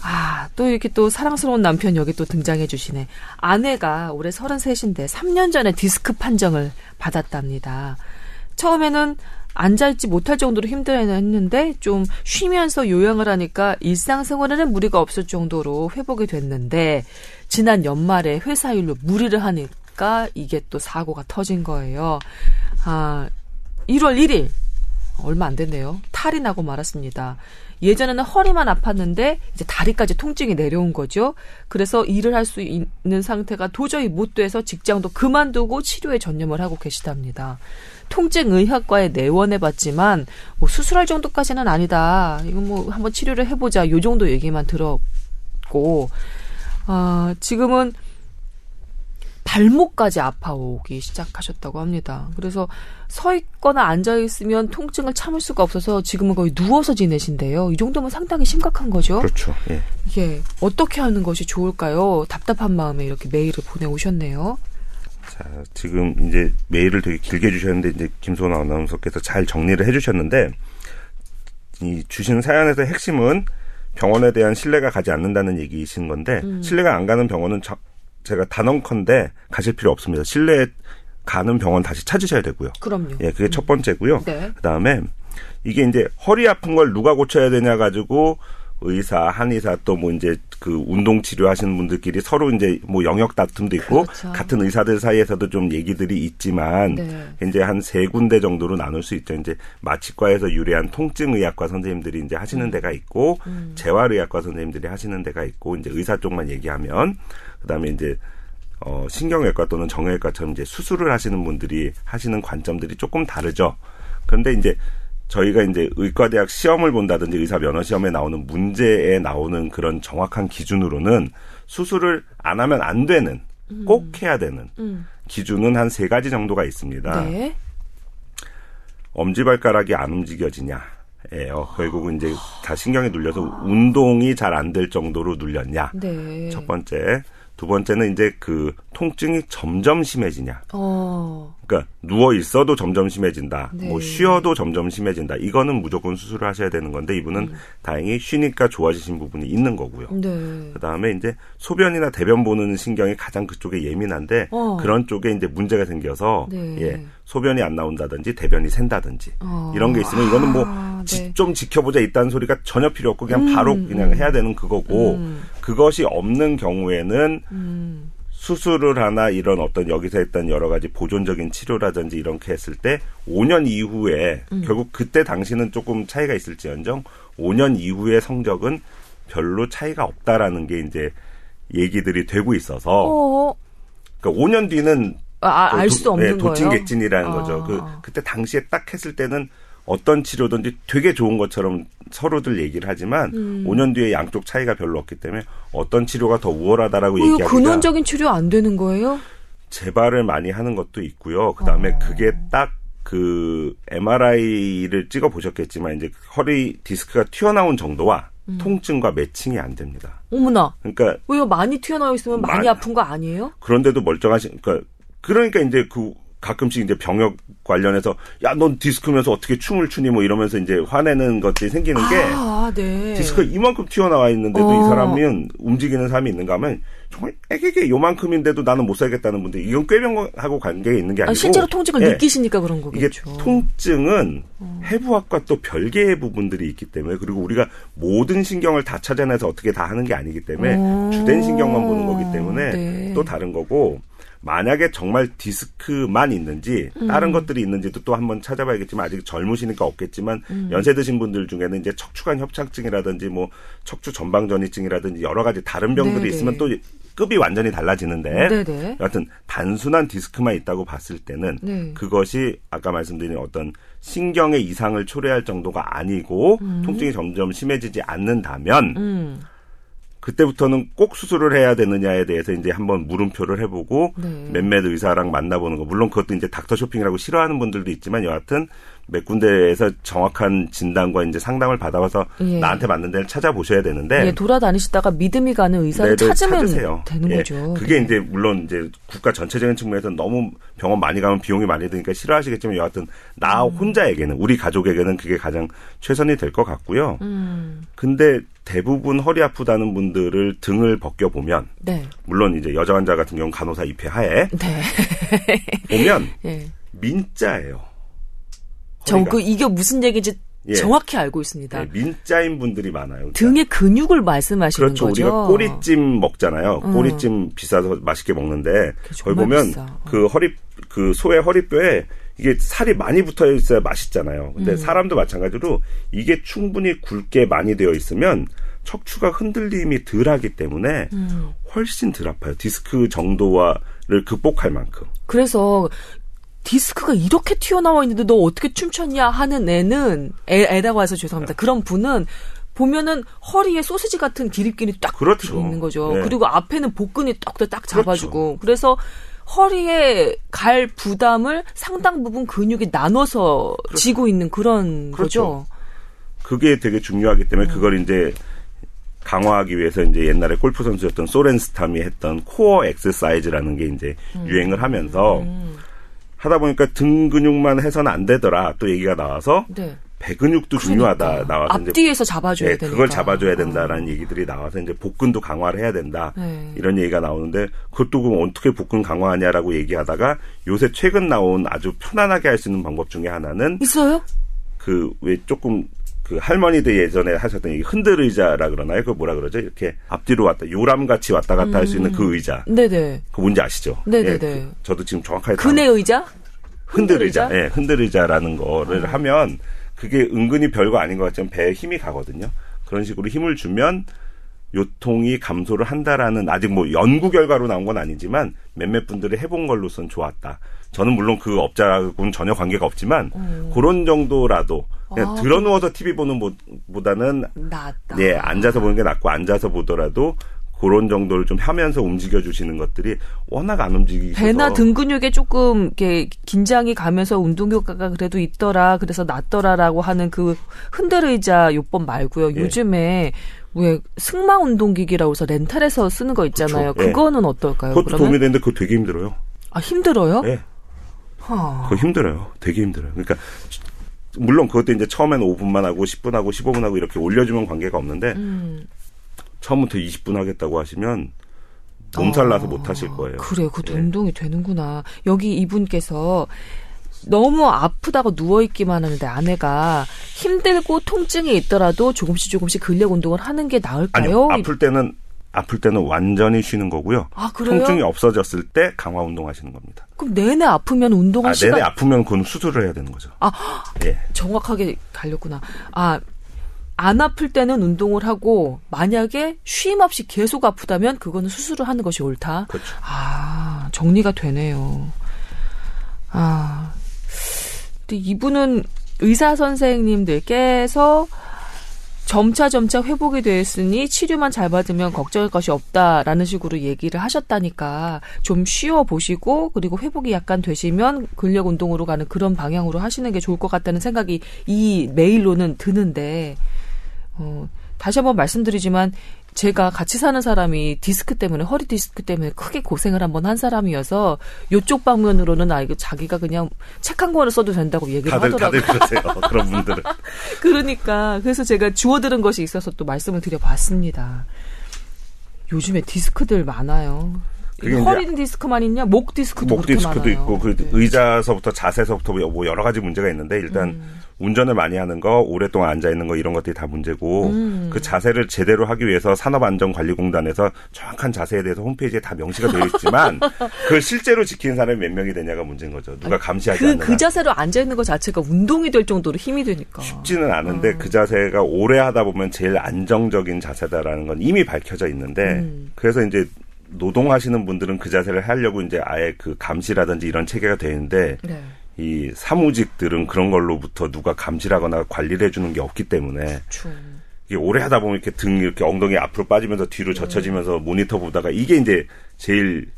아, 또 이렇게 또 사랑스러운 남편 여기 또 등장해 주시네. 아내가 올해 33인데 3년 전에 디스크 판정을 받았답니다. 처음에는 앉아있지 못할 정도로 힘들어했는데 좀 쉬면서 요양을 하니까 일상생활에는 무리가 없을 정도로 회복이 됐는데 지난 연말에 회사 일로 무리를 하니까 이게 또 사고가 터진 거예요. 아, 1월 1일 얼마 안 됐네요. 탈이 나고 말았습니다. 예전에는 허리만 아팠는데 이제 다리까지 통증이 내려온 거죠. 그래서 일을 할 수 있는 상태가 도저히 못 돼서 직장도 그만두고 치료에 전념을 하고 계시답니다. 통증 의학과에 내원해 봤지만 뭐 수술할 정도까지는 아니다. 이거 뭐 한번 치료를 해보자. 요 정도 얘기만 들었고, 아, 지금은 발목까지 아파오기 시작하셨다고 합니다. 그래서 서 있거나 앉아 있으면 통증을 참을 수가 없어서 지금은 거의 누워서 지내신데요. 이 정도면 상당히 심각한 거죠. 그렇죠. 예. 예. 어떻게 하는 것이 좋을까요? 답답한 마음에 이렇게 메일을 보내 오셨네요. 자, 지금 이제 메일을 되게 길게 주셨는데 이제 김소원 아나운서께서 잘 정리를 해 주셨는데 이 주신 사연에서 핵심은 병원에 대한 신뢰가 가지 않는다는 얘기이신 건데 음. 신뢰가 안 가는 병원은 제가 단언컨대 가실 필요 없습니다. 실내 가는 병원 다시 찾으셔야 되고요. 그럼요. 예, 그게 첫 번째고요. 네. 그다음에 이게 이제 허리 아픈 걸 누가 고쳐야 되냐 가지고 의사, 한의사 또 뭐 이제 그 운동 치료 하시는 분들끼리 서로 이제 뭐 영역 다툼도 있고 그렇죠. 같은 의사들 사이에서도 좀 얘기들이 있지만 네. 이제 한 세 군데 정도로 나눌 수 있죠. 이제 마취과에서 유래한 통증 의학과 선생님들이 이제 하시는 음. 데가 있고 음. 재활 의학과 선생님들이 하시는 데가 있고 이제 의사 쪽만 얘기하면 그다음에 이제 어 신경외과 또는 정형외과처럼 이제 수술을 하시는 분들이 하시는 관점들이 조금 다르죠. 그런데 이제 저희가 이제 의과대학 시험을 본다든지 의사 면허 시험에 나오는 문제에 나오는 그런 정확한 기준으로는 수술을 안 하면 안 되는 음. 꼭 해야 되는 음. 기준은 한 세 가지 정도가 있습니다. 네. 엄지발가락이 안 움직여지냐. 예요. 결국은 이제 다 신경이 눌려서 운동이 잘 안 될 정도로 눌렸냐. 네. 첫 번째. 두 번째는 이제 그 통증이 점점 심해지냐. 어. 그러니까 누워 있어도 점점 심해진다. 네. 뭐 쉬어도 점점 심해진다. 이거는 무조건 수술을 하셔야 되는 건데 이분은 음. 다행히 쉬니까 좋아지신 부분이 있는 거고요. 네. 그다음에 이제 소변이나 대변 보는 신경이 가장 그쪽에 예민한데 어. 그런 쪽에 이제 문제가 생겨서 네. 예. 소변이 안 나온다든지 대변이 샌다든지 어. 이런 게 있으면 이거는 뭐좀 아, 네. 지켜보자 있다는 소리가 전혀 필요 없고 그냥 음, 바로 그냥 음. 해야 되는 그거고 음. 그것이 없는 경우에는 음. 수술을 하나 이런 어떤 여기서 했던 여러 가지 보존적인 치료라든지 이렇게 했을 때 5년 이후에 음. 결국 그때 당시는 조금 차이가 있을지언정 5년 이후의 성적은 별로 차이가 없다라는 게 이제 얘기들이 되고 있어서 어. 그러니까 5년 뒤는 아, 아알 수도 없는 네, 도찐개찐이라는 아. 거죠. 그 그때 당시에 딱 했을 때는 어떤 치료든지 되게 좋은 것처럼 서로들 얘기를 하지만 음. 5년 뒤에 양쪽 차이가 별로 없기 때문에 어떤 치료가 더 우월하다라고 얘기하기가 근원적인 치료 안 되는 거예요? 재발을 많이 하는 것도 있고요. 그다음에 어. 그게 딱 그 MRI를 찍어 보셨겠지만 이제 허리 디스크가 튀어나온 정도와 음. 통증과 매칭이 안 됩니다. 어머나. 그러니까 왜요? 많이 튀어나와 있으면 많이, 많이 아픈 거 아니에요? 그런데도 멀쩡하신 그러니까 그러니까 이제 그 가끔씩 이제 병역 관련해서 야 넌 디스크면서 어떻게 춤을 추니 뭐 이러면서 이제 화내는 것들이 생기는 게 아, 네. 디스크가 이만큼 튀어나와 있는데도 어. 이 사람은 움직이는 사람이 있는가 하면 정말 애게게 요만큼인데도 나는 못 살겠다는 분들 이건 꾀병하고 관계가 있는 게 아니고 아, 실제로 통증을 네. 느끼시니까 그런 거겠죠. 이게 통증은 어. 해부학과 또 별개의 부분들이 있기 때문에 그리고 우리가 모든 신경을 다 찾아내서 어떻게 다 하는 게 아니기 때문에 어. 주된 신경만 보는 거기 때문에 네. 또 다른 거고 만약에 정말 디스크만 있는지 음. 다른 것들이 있는지도 또 한번 찾아봐야겠지만 아직 젊으시니까 없겠지만 음. 연세 드신 분들 중에는 이제 척추관 협착증이라든지 뭐 척추 전방전이증이라든지 여러 가지 다른 병들이 네네. 있으면 또 급이 완전히 달라지는데 네네. 여하튼 단순한 디스크만 있다고 봤을 때는 네. 그것이 아까 말씀드린 어떤 신경의 이상을 초래할 정도가 아니고 음. 통증이 점점 심해지지 않는다면 음. 그때부터는 꼭 수술을 해야 되느냐에 대해서 이제 한번 물음표를 해보고 네. 몇몇 의사랑 만나보는 거. 물론 그것도 이제 닥터 쇼핑이라고 싫어하는 분들도 있지만 여하튼 몇 군데에서 정확한 진단과 이제 상담을 받아와서 예. 나한테 맞는 데를 찾아보셔야 되는데 예, 돌아다니시다가 믿음이 가는 의사를 네네, 찾으면 찾으세요. 되는 예, 거죠. 그게 네. 이제 물론 이제 국가 전체적인 측면에서 너무 병원 많이 가면 비용이 많이 드니까 싫어하시겠지만 여하튼 나 음. 혼자에게는 우리 가족에게는 그게 가장 최선이 될 것 같고요. 음. 근데 대부분 허리 아프다는 분들을 등을 벗겨 보면 네. 물론 이제 여자 환자 같은 경우 는 간호사 입회 하에 네. 보면 [LAUGHS] 예. 민자예요. 저그 이게 무슨 얘기인지 예. 정확히 알고 있습니다. 네, 민자인 분들이 많아요. 그러니까. 등의 근육을 말씀하시는 그렇죠. 거죠. 우리가 꼬리찜 먹잖아요. 음. 꼬리찜 비싸서 맛있게 먹는데 거기 보면 비싸. 그 허리 그 소의 허리뼈에 이게 살이 많이 붙어 있어야 맛있잖아요. 근데 음. 사람도 마찬가지로 이게 충분히 굵게 많이 되어 있으면 척추가 흔들림이 덜하기 때문에 음. 훨씬 덜 아파요. 디스크 정도와를 극복할 만큼. 그래서 디스크가 이렇게 튀어나와 있는데 너 어떻게 춤췄냐 하는 애는 애, 애라고 해서 죄송합니다. 그런 분은 보면은 허리에 소시지 같은 기립근이 딱 그렇죠. 있는 거죠. 네. 그리고 앞에는 복근이 딱딱 딱 잡아주고 그렇죠. 그래서 허리에 갈 부담을 상당 부분 근육이 나눠서 그렇죠. 지고 있는 그런 그렇죠. 거죠. 그게 되게 중요하기 때문에 음. 그걸 이제 강화하기 위해서 이제 옛날에 골프 선수였던 소렌스탐이 했던 코어 엑스사이즈라는 게 이제 음. 유행을 하면서 음. 하다 보니까 등 근육만 해서는 안 되더라 또 얘기가 나와서 네. 배근육도 그러니까. 중요하다 나와서 앞뒤에서 잡아줘야 네, 되니까 그걸 잡아줘야 된다라는 어. 얘기들이 나와서 이제 복근도 강화를 해야 된다 네. 이런 얘기가 나오는데 그것도 그럼 어떻게 복근 강화하냐라고 얘기하다가 요새 최근 나온 아주 편안하게 할 수 있는 방법 중에 하나는 있어요? 그 왜 조금 그 할머니들 예전에 하셨던 이 흔들 의자라 그러나요? 그 뭐라 그러죠? 이렇게 앞뒤로 왔다 요람 같이 왔다 갔다 음. 할수 있는 그 의자. 네네. 그 뭔지 아시죠? 네네네. 예, 그 저도 지금 정확하게 그네 의자? 흔들 의자. 예, 흔들 의자라는 거를 어. 하면 그게 은근히 별거 아닌 것 같지만 배에 힘이 가거든요. 그런 식으로 힘을 주면 요통이 감소를 한다라는 아직 뭐 연구 결과로 나온 건 아니지만 몇몇 분들이 해본 걸로선 좋았다. 저는 물론 그 업자하고는 전혀 관계가 없지만 음. 그런 정도라도 그냥 아, 들어 누워서 TV 보는 보다는 낫다. 예, 앉아서 보는 게 낫고 앉아서 보더라도 그런 정도를 좀 하면서 움직여 주시는 것들이 워낙 안 움직이셔서 배나 등 근육에 조금 이렇게 긴장이 가면서 운동 효과가 그래도 있더라. 그래서 낫더라라고 하는 그 흔들 의자 요법 말고요. 예. 요즘에 왜 승마 운동기기라고 해서 렌탈해서 쓰는 거 있잖아요. 그렇죠. 그거는 예. 어떨까요? 그것도 그러면? 도움이 되는데 그거 되게 힘들어요. 아 힘들어요? 예. 그거 힘들어요. 되게 힘들어요. 그러니까 물론 그것도 이제 처음에는 5분만 하고 10분 하고 15분 하고 이렇게 올려주면 관계가 없는데 음. 처음부터 20분 하겠다고 하시면 몸살 나서 아, 못 하실 거예요. 그래요. 그것도 예. 운동이 되는구나. 여기 이분께서 너무 아프다고 누워있기만 하는데 아내가 힘들고 통증이 있더라도 조금씩 조금씩 근력 운동을 하는 게 나을까요? 아니요. 아플 때는 아플 때는 완전히 쉬는 거고요. 아? 통증이 없어졌을 때 강화 운동하시는 겁니다. 그럼 내내 아프면 운동할 아, 시간 내내 아프면 그건 수술을 해야 되는 거죠. 아, 예. 정확하게 갈렸구나. 아, 안 아플 때는 운동을 하고 만약에 쉼 없이 계속 아프다면 그거는 수술을 하는 것이 옳다. 그렇죠. 아, 정리가 되네요. 아. 근데 이분은 의사 선생님들께서 점차 점차 회복이 되었으니 치료만 잘 받으면 걱정할 것이 없다라는 식으로 얘기를 하셨다니까 좀 쉬어 보시고 그리고 회복이 약간 되시면 근력 운동으로 가는 그런 방향으로 하시는 게 좋을 것 같다는 생각이 이 메일로는 드는데 어 다시 한번 말씀드리지만 제가 같이 사는 사람이 디스크 때문에 허리 디스크 때문에 크게 고생을 한번 한 사람이어서 요쪽 방면으로는 아 이거 자기가 그냥 책 한 권을 써도 된다고 얘기를 다들, 하더라고요. 다들 그러세요. [LAUGHS] 그런 분들은. [LAUGHS] 그러니까 그래서 제가 주워 들은 것이 있어서 또 말씀을 드려봤습니다. 요즘에 디스크들 많아요. 허리 디스크만 있냐? 목 디스크도 목 디스크도 많아요. 있고 그 네. 의자서부터 자세서부터 뭐 여러 가지 문제가 있는데 일단 음. 운전을 많이 하는 거, 오랫동안 앉아 있는 거 이런 것들이 다 문제고 음. 그 자세를 제대로 하기 위해서 산업안전관리공단에서 정확한 자세에 대해서 홈페이지에 다 명시가 되어 있지만 [LAUGHS] 그걸 실제로 지키는 사람이 몇 명이 되냐가 문제인 거죠. 누가 감시하지 그, 않는 그 자세로 앉아 있는 것 자체가 운동이 될 정도로 힘이 되니까 쉽지는 않은데 어. 그 자세가 오래 하다 보면 제일 안정적인 자세다라는 건 이미 밝혀져 있는데 음. 그래서 이제 노동하시는 분들은 그 자세를 하려고 이제 아예 그 감시라든지 이런 체계가 되는데 네. 이 사무직들은 그런 걸로부터 누가 감시하거나 관리를 해주는 게 없기 때문에 그렇죠. 이게 오래 하다 보면 이렇게 등 이렇게 엉덩이 앞으로 빠지면서 뒤로 음. 젖혀지면서 모니터 보다가 이게 이제 제일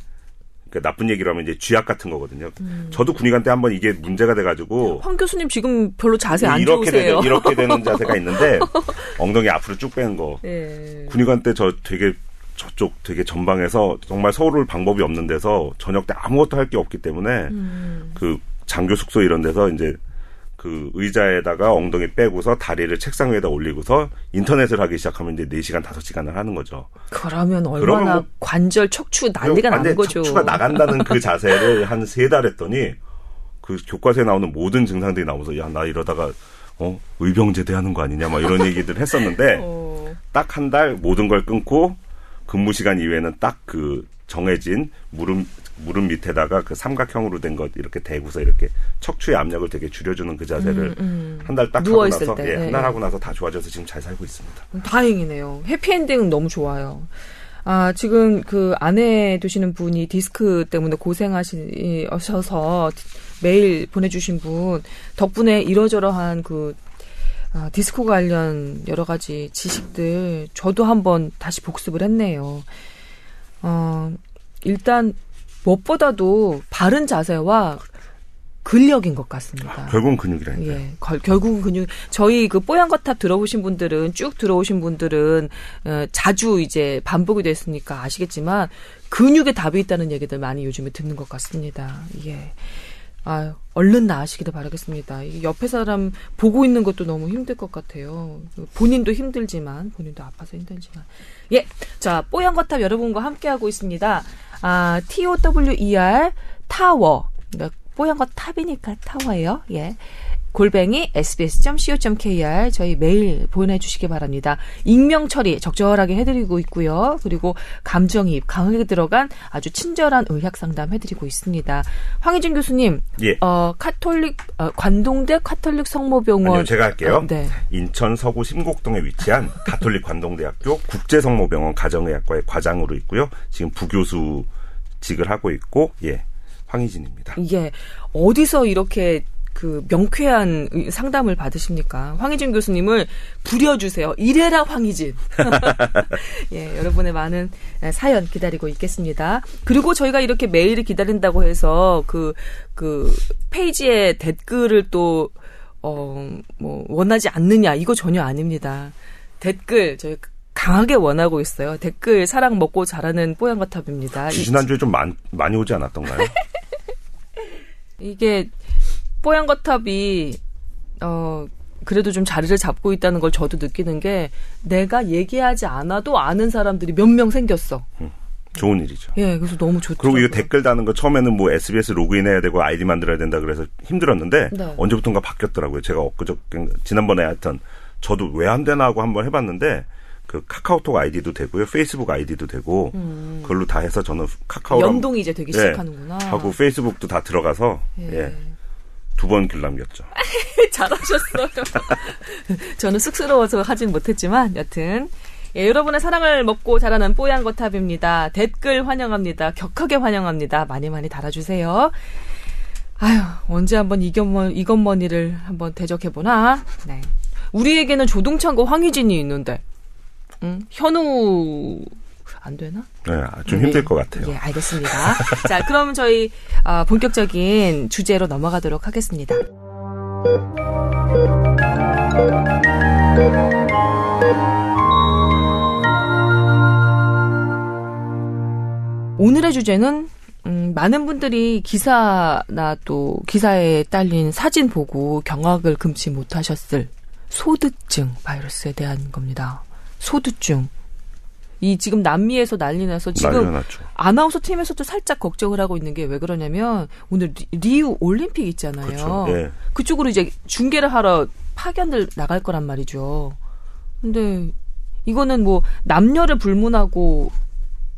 그러니까 나쁜 얘기로 하면 이제 쥐약 같은 거거든요. 음. 저도 군의관 때 한번 이게 문제가 돼가지고 황 교수님 지금 별로 자세 안 이렇게 좋으세요. 되는 이렇게 되는 자세가 [LAUGHS] 있는데 엉덩이 앞으로 쭉 빼는 거. 예. 군의관 때 저 되게 저쪽 되게 전방에서 정말 서울을 방법이 없는 데서 저녁 때 아무것도 할 게 없기 때문에 음. 그 장교 숙소 이런 데서 이제 그 의자에다가 엉덩이 빼고서 다리를 책상 위에다 올리고서 인터넷을 하기 시작하면 이제 4시간, 5시간을 하는 거죠. 그러면 얼마나 뭐 관절 척추 난리가 나는 거죠. 척추가 나간다는 그 [LAUGHS] 자세를 한 세 달 했더니 그 교과서에 나오는 모든 증상들이 나오면서 야, 나 이러다가 어, 의병제대 하는 거 아니냐 막 이런 얘기들 했었는데 [LAUGHS] 어. 딱한 달 모든 걸 끊고 근무 시간 이외에는 딱 그 정해진 무릎 무릎 밑에다가 그 삼각형으로 된 것 이렇게 대고서 이렇게 척추의 압력을 되게 줄여주는 그 자세를 음, 음. 한달 딱 하고 나서 예, 네. 한달 하고 나서 다 좋아져서 지금 잘 살고 있습니다. 다행이네요. 해피엔딩은 너무 좋아요. 아, 지금 그 아내 두시는 분이 디스크 때문에 고생하셔서 메일 보내주신 분 덕분에 이러저러한 그 아, 디스코 관련 여러 가지 지식들 저도 한번 다시 복습을 했네요. 어, 일단 무엇보다도 바른 자세와 근력인 것 같습니다. 아, 결국은 근육이라니까. 예, 결국은 근육. 저희 그 뽀얀 거탑 들어보신 분들은 쭉 들어오신 분들은 어, 자주 이제 반복이 됐으니까 아시겠지만 근육에 답이 있다는 얘기들 많이 요즘에 듣는 것 같습니다. 예. 아유, 얼른 나으시기를 바라겠습니다. 옆에 사람 보고 있는 것도 너무 힘들 것 같아요. 본인도 힘들지만, 본인도 아파서 힘들지만. 예. 자, 뽀얀 거탑 여러분과 함께하고 있습니다. 아, TOWER 타워. 그러니까 뽀얀 거 탑이니까 타워예요. 예. 골뱅이 sbs.co.kr 저희 메일 보내주시기 바랍니다. 익명 처리 적절하게 해드리고 있고요. 그리고 감정이입 강하게 들어간 아주 친절한 의학 상담 해드리고 있습니다. 황희진 교수님, 예. 어, 카톨릭 어, 관동대 카톨릭 성모병원 아니요, 제가 할게요. 어, 네. 인천 서구 심곡동에 위치한 가톨릭 관동대학교 국제성모병원 가정의학과의 과장으로 있고요. 지금 부교수직을 하고 있고, 예. 황희진입니다. 예. 어디서 이렇게 그 명쾌한 상담을 받으십니까? 황희진 교수님을 부려주세요. 이래라 황희진. [LAUGHS] 예, 여러분의 많은 사연 기다리고 있겠습니다. 그리고 저희가 이렇게 메일을 기다린다고 해서 그, 그 페이지에 댓글을 또, 어, 뭐, 원하지 않느냐. 이거 전혀 아닙니다. 댓글, 저희 강하게 원하고 있어요. 댓글 사랑 먹고 자라는 뽀얀거탑입니다. 지난주에 좀 많, 많이 오지 않았던가요? [LAUGHS] 이게 뽀얀거탑이 어 그래도 좀 자리를 잡고 있다는 걸 저도 느끼는 게 내가 얘기하지 않아도 아는 사람들이 몇 명 생겼어. 음, 좋은 일이죠. 예, 그래서 너무 좋죠. 그리고 이거 댓글 다는 거 처음에는 뭐 SBS 로그인해야 되고 아이디 만들어야 된다 그래서 힘들었는데 네. 언제부턴가 바뀌었더라고요. 제가 엊그저께 지난번에 하여튼 저도 왜 안 되나 하고 한번 해봤는데 그 카카오톡 아이디도 되고요, 페이스북 아이디도 되고 음. 그걸로 다 해서 저는 카카오 연동이 이제 되기 예, 시작하는구나. 하고 페이스북도 다 들어가서 예. 예. 두번 글 남겼죠. [LAUGHS] 잘하셨어요. [LAUGHS] 저는 쑥스러워서 하진 못했지만 여튼 예, 여러분의 사랑을 먹고 자라는 뽀얀 거탑입니다. 댓글 환영합니다. 격하게 환영합니다. 많이 많이 달아주세요. 아유 언제 한번 이건머 이건머니를 한번 대적해 보나. 네. 우리에게는 조동찬과 황희진이 있는데, 응? 현우 안 되나? 네, 좀 힘들 것 같아요. 예, 알겠습니다. 자, 그럼 저희 어, 본격적인 주제로 넘어가도록 하겠습니다. 오늘의 주제는 음, 많은 분들이 기사나 또 기사에 딸린 사진 보고 경악을 금치 못하셨을 소두증 바이러스에 대한 겁니다. 소두증. 이 지금 남미에서 난리 나서 지금 아나운서 팀에서도 살짝 걱정을 하고 있는 게 왜 그러냐면 오늘 리, 우 올림픽 있잖아요. 그렇죠. 네. 그쪽으로 이제 중계를 하러 파견들 나갈 거란 말이죠. 근데 이거는 뭐 남녀를 불문하고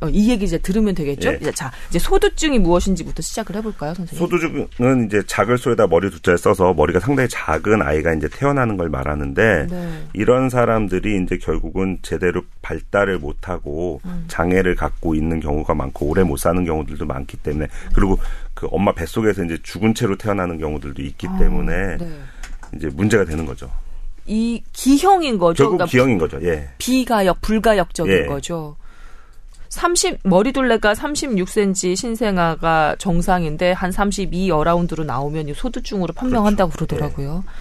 어, 이 얘기 이제 들으면 되겠죠? 예. 자, 이제 소두증이 무엇인지부터 시작을 해볼까요, 선생님? 소두증은 이제 작을 소에다 머리 두자를 써서 머리가 상당히 작은 아이가 이제 태어나는 걸 말하는데 네. 이런 사람들이 이제 결국은 제대로 발달을 못하고 음. 장애를 갖고 있는 경우가 많고 오래 못 사는 경우들도 많기 때문에 그리고 그 엄마 뱃속에서 이제 죽은 채로 태어나는 경우들도 있기 아, 때문에 네. 이제 문제가 되는 거죠. 이 기형인 거죠. 결국 그러니까 기형인 거죠. 예. 비가역, 불가역적인 예. 거죠. 30 머리둘레가 36cm 신생아가 정상인데 한 32 어라운드로 나오면 소두증으로 판명한다고 그렇죠. 그러더라고요. 네.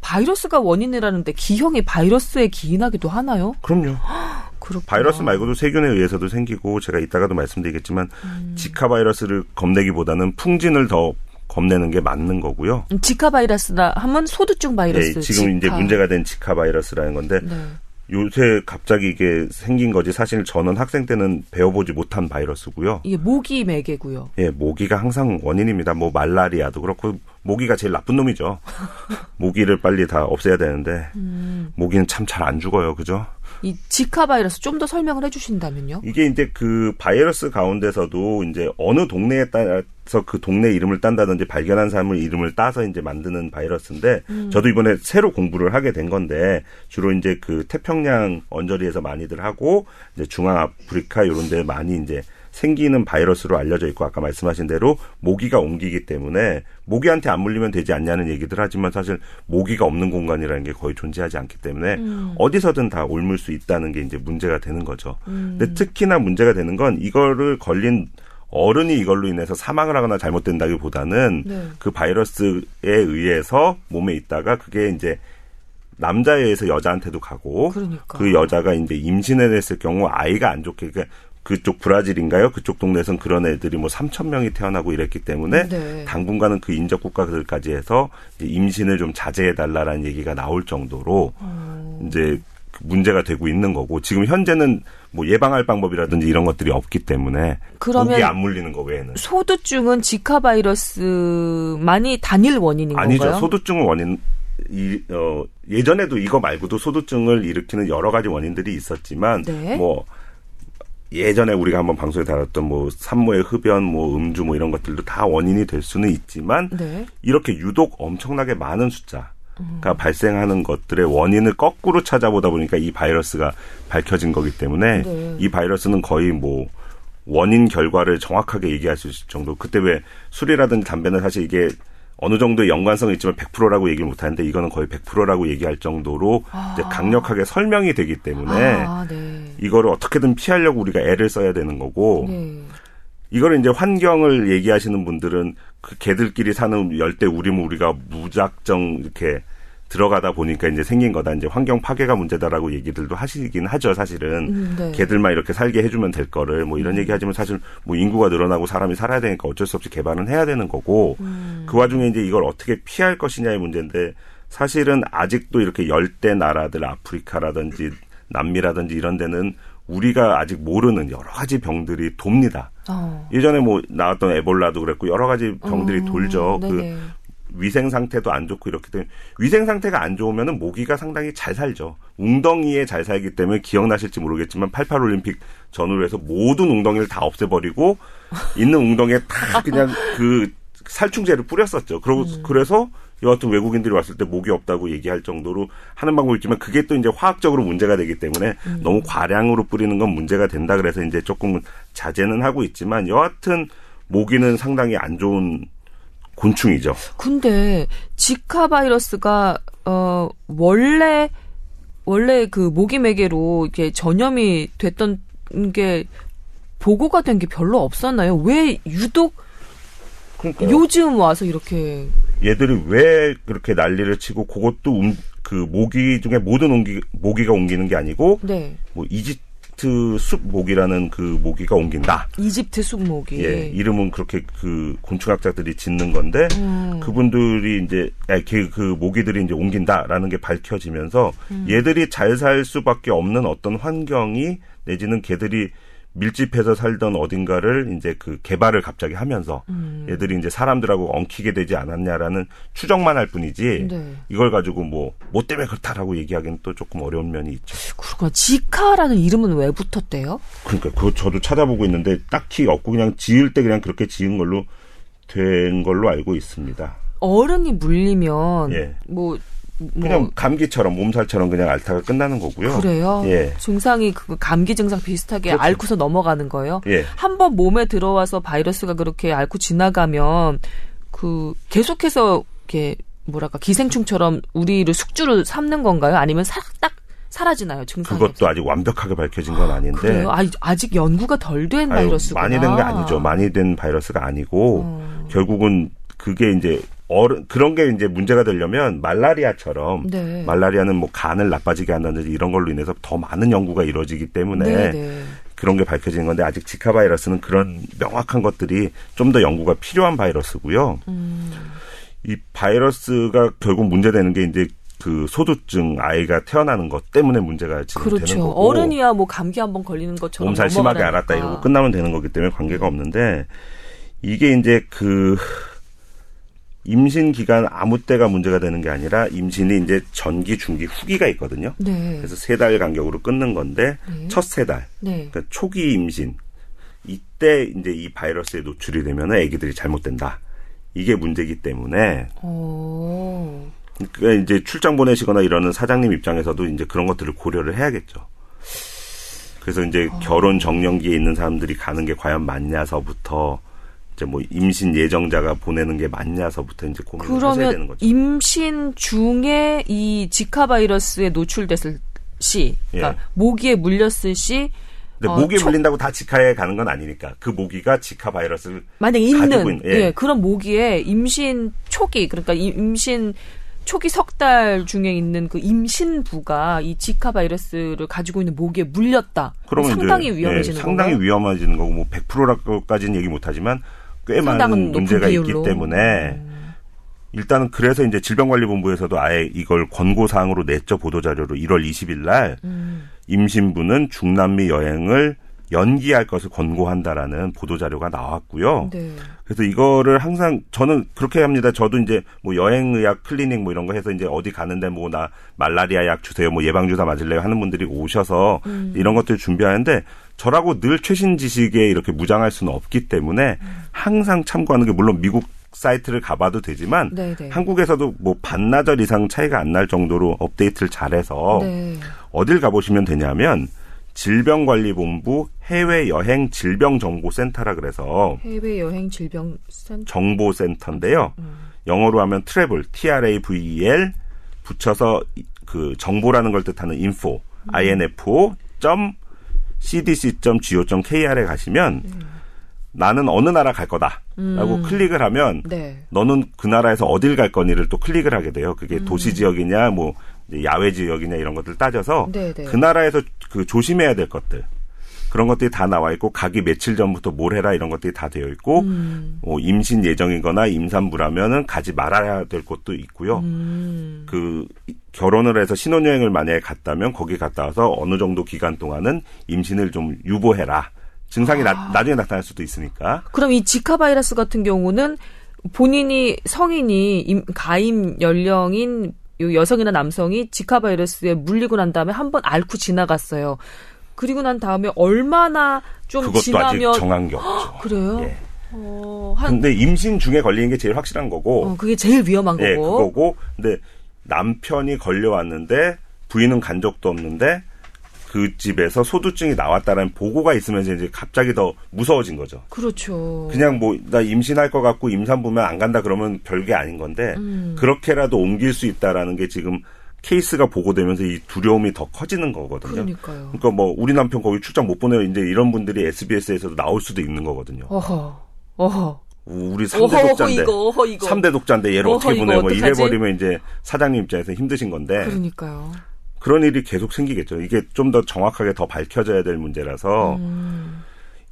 바이러스가 원인이라는데 기형이 바이러스에 기인하기도 하나요? 그럼요. [GASPS] 그렇구나. 바이러스 말고도 세균에 의해서도 생기고 제가 이따가도 말씀드리겠지만 음. 지카 바이러스를 겁내기보다는 풍진을 더 겁내는 게 맞는 거고요. 음, 지카 바이러스다 하면 소두증 바이러스. 네, 지금 지카. 이제 문제가 된 지카 바이러스라는 건데 네. 요새 갑자기 이게 생긴 거지 사실 저는 학생 때는 배워보지 못한 바이러스고요. 이게 모기 매개고요. 예, 모기가 항상 원인입니다. 뭐 말라리아도 그렇고 모기가 제일 나쁜 놈이죠. [LAUGHS] 모기를 빨리 다 없애야 되는데 음. 모기는 참 잘 안 죽어요, 그죠? 이 지카 바이러스 좀 더 설명을 해주신다면요? 이게 이제 그 바이러스 가운데서도 이제 어느 동네에 따라서 그 동네 이름을 딴다든지 발견한 사람을 이름을 따서 이제 만드는 바이러스인데 음. 저도 이번에 새로 공부를 하게 된 건데 주로 이제 그 태평양 언저리에서 많이들 하고 이제 중앙 아프리카 이런 데 많이 이제 생기는 바이러스로 알려져 있고 아까 말씀하신 대로 모기가 옮기기 때문에 모기한테 안 물리면 되지 않냐는 얘기들 하지만 사실 모기가 없는 공간이라는 게 거의 존재하지 않기 때문에 음. 어디서든 다 옮을 수 있다는 게 이제 문제가 되는 거죠. 음. 근데 특히나 문제가 되는 건 이거를 걸린 어른이 이걸로 인해서 사망을 하거나 잘못된다기보다는 네. 그 바이러스에 의해서 몸에 있다가 그게 이제 남자에 의해서 여자한테도 가고 그러니까. 그 여자가 이제 임신을 했을 경우 아이가 안 좋게 그러니까 그쪽 브라질인가요? 그쪽 동네에선 그런 애들이 뭐 3천 명이 태어나고 이랬기 때문에 네. 당분간은 그 인접 국가들까지 해서 임신을 좀 자제해 달라라는 얘기가 나올 정도로 음. 이제 문제가 되고 있는 거고 지금 현재는 뭐 예방할 방법이라든지 이런 것들이 없기 때문에 그러면 안 물리는 거 외에는 소두증은 지카 바이러스만이 단일 원인인 아니죠. 건가요? 소두증은 원인 이, 어, 예전에도 이거 말고도 소두증을 일으키는 여러 가지 원인들이 있었지만 네. 뭐 예전에 우리가 한번 방송에 다뤘던 뭐 산모의 흡연, 뭐 음주 뭐 이런 것들도 다 원인이 될 수는 있지만 네. 이렇게 유독 엄청나게 많은 숫자 가 음. 발생하는 것들의 원인을 거꾸로 찾아보다 보니까 이 바이러스가 밝혀진 거기 때문에 네. 이 바이러스는 거의 뭐 원인 결과를 정확하게 얘기할 수 있을 정도. 그때 왜 술이라든지 담배는 사실 이게 어느 정도 연관성이 있지만 100%라고 얘기를 못 하는데 이거는 거의 100%라고 얘기할 정도로 아. 이제 강력하게 설명이 되기 때문에 아, 네. 이거를 어떻게든 피하려고 우리가 애를 써야 되는 거고 네. 이거를 이제 환경을 얘기하시는 분들은 그 개들끼리 사는 열대 우리면 우리가 무작정 이렇게 들어가다 보니까 이제 생긴 거다. 이제 환경 파괴가 문제다라고 얘기들도 하시긴 하죠, 사실은. 음, 네. 개들만 이렇게 살게 해주면 될 거를 뭐 이런 음. 얘기 하지만 사실 뭐 인구가 늘어나고 사람이 살아야 되니까 어쩔 수 없이 개발은 해야 되는 거고 음. 그 와중에 이제 이걸 어떻게 피할 것이냐의 문제인데 사실은 아직도 이렇게 열대 나라들 아프리카라든지 남미라든지 이런 데는 우리가 아직 모르는 여러 가지 병들이 돕니다. 어. 예전에 뭐 나왔던 에볼라도 그랬고 여러 가지 병들이 어. 돌죠. 그 네네. 그 위생 상태도 안 좋고 이렇기 때문에 위생 상태가 안 좋으면은 모기가 상당히 잘 살죠. 웅덩이에 잘 살기 때문에 기억나실지 모르겠지만 88 올림픽 전후로 해서 모든 웅덩이를 다 없애버리고 있는 웅덩이에 다 그냥 그 살충제를 뿌렸었죠. 그러고 음. 그래서 여하튼 외국인들이 왔을 때 목이 없다고 얘기할 정도로 하는 방법이 있지만 그게 또 이제 화학적으로 문제가 되기 때문에 음. 너무 과량으로 뿌리는 건 문제가 된다 그래서 이제 조금 자제는 하고 있지만 여하튼 모기는 상당히 안 좋은 곤충이죠. 근데 지카 바이러스가 어 원래 원래 그 모기 매개로 이게 전염이 됐던 게 보고가 된 게 별로 없었나요? 왜 유독 그러니까요. 요즘 와서 이렇게 얘들이 왜 그렇게 난리를 치고 그것도 음, 그 모기 중에 모든 옮기, 모기가 옮기는 게 아니고 네. 뭐 이집 이집트 숲 모기라는 그 모기가 옮긴다. 이집트 숲 모기. 예, 이름은 그렇게 그 곤충학자들이 짓는 건데 음. 그분들이 이제 그, 그 모기들이 이제 옮긴다라는 게 밝혀지면서 음. 얘들이 잘 살 수밖에 없는 어떤 환경이 내지는 걔들이 밀집해서 살던 어딘가를 이제 그 개발을 갑자기 하면서 음. 얘들이 이제 사람들하고 엉키게 되지 않았냐라는 추정만 할 뿐이지 네. 이걸 가지고 뭐 뭐 때문에 그렇다라고 얘기하기는 또 조금 어려운 면이 있죠. 그렇구나. 지카라는 이름은 왜 붙었대요? 그러니까 그거 저도 찾아보고 있는데 딱히 없고 그냥 지을 때 그냥 그렇게 지은 걸로 된 걸로 알고 있습니다. 어른이 물리면 예. 뭐 그냥 뭐. 감기처럼 몸살처럼 그냥 앓다가 끝나는 거고요. 그래요? 예. 증상이 그 감기 증상 비슷하게 그렇죠. 앓고서 넘어가는 거예요? 예. 한번 몸에 들어와서 바이러스가 그렇게 앓고 지나가면 그 계속해서 이렇게 뭐랄까 기생충처럼 우리를 숙주를 삼는 건가요? 아니면 사, 딱 사라지나요? 증상 그것도 아직 완벽하게 밝혀진 건 아닌데. 그래요? 아, 아직 연구가 덜 된 바이러스가 많이 된 게 아니죠. 많이 된 바이러스가 아니고 어. 결국은 그게 이제 어른 그런 게 이제 문제가 되려면 말라리아처럼 네. 말라리아는 뭐 간을 나빠지게 한다든지 이런 걸로 인해서 더 많은 연구가 이루어지기 때문에 네, 네. 그런 게 밝혀지는 건데 아직 지카 바이러스는 그런 명확한 것들이 좀 더 연구가 필요한 바이러스고요. 음. 이 바이러스가 결국 문제되는 게 이제 그 소두증 아이가 태어나는 것 때문에 문제가 지금 그렇죠. 되는 거고 어른이야 뭐 감기 한번 걸리는 것처럼 몸살 심하게 알았다 이러고 끝나면 되는 거기 때문에 관계가 없는데 이게 이제 그 임신 기간 아무 때가 문제가 되는 게 아니라 임신이 이제 전기, 중기, 후기가 있거든요. 네. 그래서 세 달 간격으로 끊는 건데 네. 첫세 달, 네. 그러니까 초기 임신 이때 이제 이 바이러스에 노출이 되면 아기들이 잘못된다. 이게 문제기 때문에. 오. 그러니까 이제 출장 보내시거나 이러는 사장님 입장에서도 이제 그런 것들을 고려를 해야겠죠. 그래서 이제 어. 결혼 정년기에 있는 사람들이 가는 게 과연 맞냐서부터 이제 뭐 임신 예정자가 보내는 게 맞냐서부터 이제 고민을 하셔야 되는 거죠. 임신 중에 이 지카 바이러스에 노출됐을 시, 그러니까 예. 모기에 물렸을 시 근데 어, 모기에 초... 물린다고 다 지카에 가는 건 아니니까 그 모기가 지카 바이러스를 만약 있는, 있는 예. 예. 그런 모기에 임신 초기 그러니까 임신 초기 석 달 중에 있는 그 임신부가 이 지카 바이러스를 가지고 있는 모기에 물렸다. 그러면 상당히 이제, 위험해지는 예, 상당히 건가요? 위험해지는 거고 뭐 100%라고까지는 얘기 못 하지만 꽤 많은 문제가 있기 때문에 음. 일단은 그래서 이제 질병관리본부에서도 아예 이걸 권고 사항으로 냈죠 보도 자료로 1월 20일 날 음. 임신부는 중남미 여행을 연기할 것을 권고한다라는 보도 자료가 나왔고요. 네. 그래서 이거를 항상 저는 그렇게 합니다. 저도 이제 뭐 여행 의학 클리닉 뭐 이런 거 해서 이제 어디 가는데 뭐 나 말라리아 약 주세요, 뭐 예방 주사 맞을래요 하는 분들이 오셔서 음. 이런 것들 준비하는데 저라고 늘 최신 지식에 이렇게 무장할 수는 없기 때문에 항상 참고하는 게 물론 미국 사이트를 가봐도 되지만 네네. 네. 한국에서도 뭐 반나절 이상 차이가 안 날 정도로 업데이트를 잘해서 네. 어딜 가보시면 되냐면 질병관리본부 해외여행 질병정보센터라 그래서 해외여행 질병센터 정보센터인데요. 음. 영어로 하면 트래블 T-R-A-V-E-L 붙여서 그 정보라는 걸 뜻하는 info 음. info cdc.go.kr에 가시면 음. 나는 어느 나라 갈 거다라고 음. 클릭을 하면 네. 너는 그 나라에서 어딜 갈 거니를 또 클릭을 하게 돼요. 그게 음. 도시 지역이냐 뭐 야외 지역이냐 이런 것들 따져서 네네. 네. 그 나라에서 그 조심해야 될 것들 그런 것들이 다 나와 있고 가기 며칠 전부터 뭘 해라 이런 것들이 다 되어 있고 음. 뭐 임신 예정이거나 임산부라면은 가지 말아야 될 곳도 있고요. 음. 그 결혼을 해서 신혼여행을 만약에 갔다면 거기 갔다 와서 어느 정도 기간 동안은 임신을 좀 유보해라. 증상이 아. 나, 나중에 나타날 수도 있으니까. 그럼 이 지카 바이러스 같은 경우는 본인이 성인이 임, 가임 연령인 여성이나 남성이 지카 바이러스에 물리고 난 다음에 한 번 앓고 지나갔어요. 그리고 난 다음에 얼마나 좀 그것도 지나면 아직 정한 게 없죠. 그래요? 예. 어, 한... 근데 임신 중에 걸리는 게 제일 확실한 거고. 어, 그게 제일 위험한 예, 거고. 그거고. 근데 남편이 걸려왔는데 부인은 간 적도 없는데 그 집에서 소두증이 나왔다는 보고가 있으면서 이제 갑자기 더 무서워진 거죠. 그렇죠. 그냥 뭐 나 임신할 것 같고 임산부면 안 간다 그러면 별게 아닌 건데 음. 그렇게라도 옮길 수 있다라는 게 지금 케이스가 보고되면서 이 두려움이 더 커지는 거거든요. 그러니까요. 그러니까 뭐 우리 남편 거기 출장 못 보내요. 이제 이런 분들이 SBS에서도 나올 수도 있는 거거든요. 어허. 어허. 우리 3대 독자인데. 이거, 어허, 이거. 3대 독자인데 얘를 어허, 어떻게 보내요? 뭐 이래 버리면 이제 사장님 입장에서 힘드신 건데. 그러니까요. 그런 일이 계속 생기겠죠. 이게 좀 더 정확하게 더 밝혀져야 될 문제라서 음.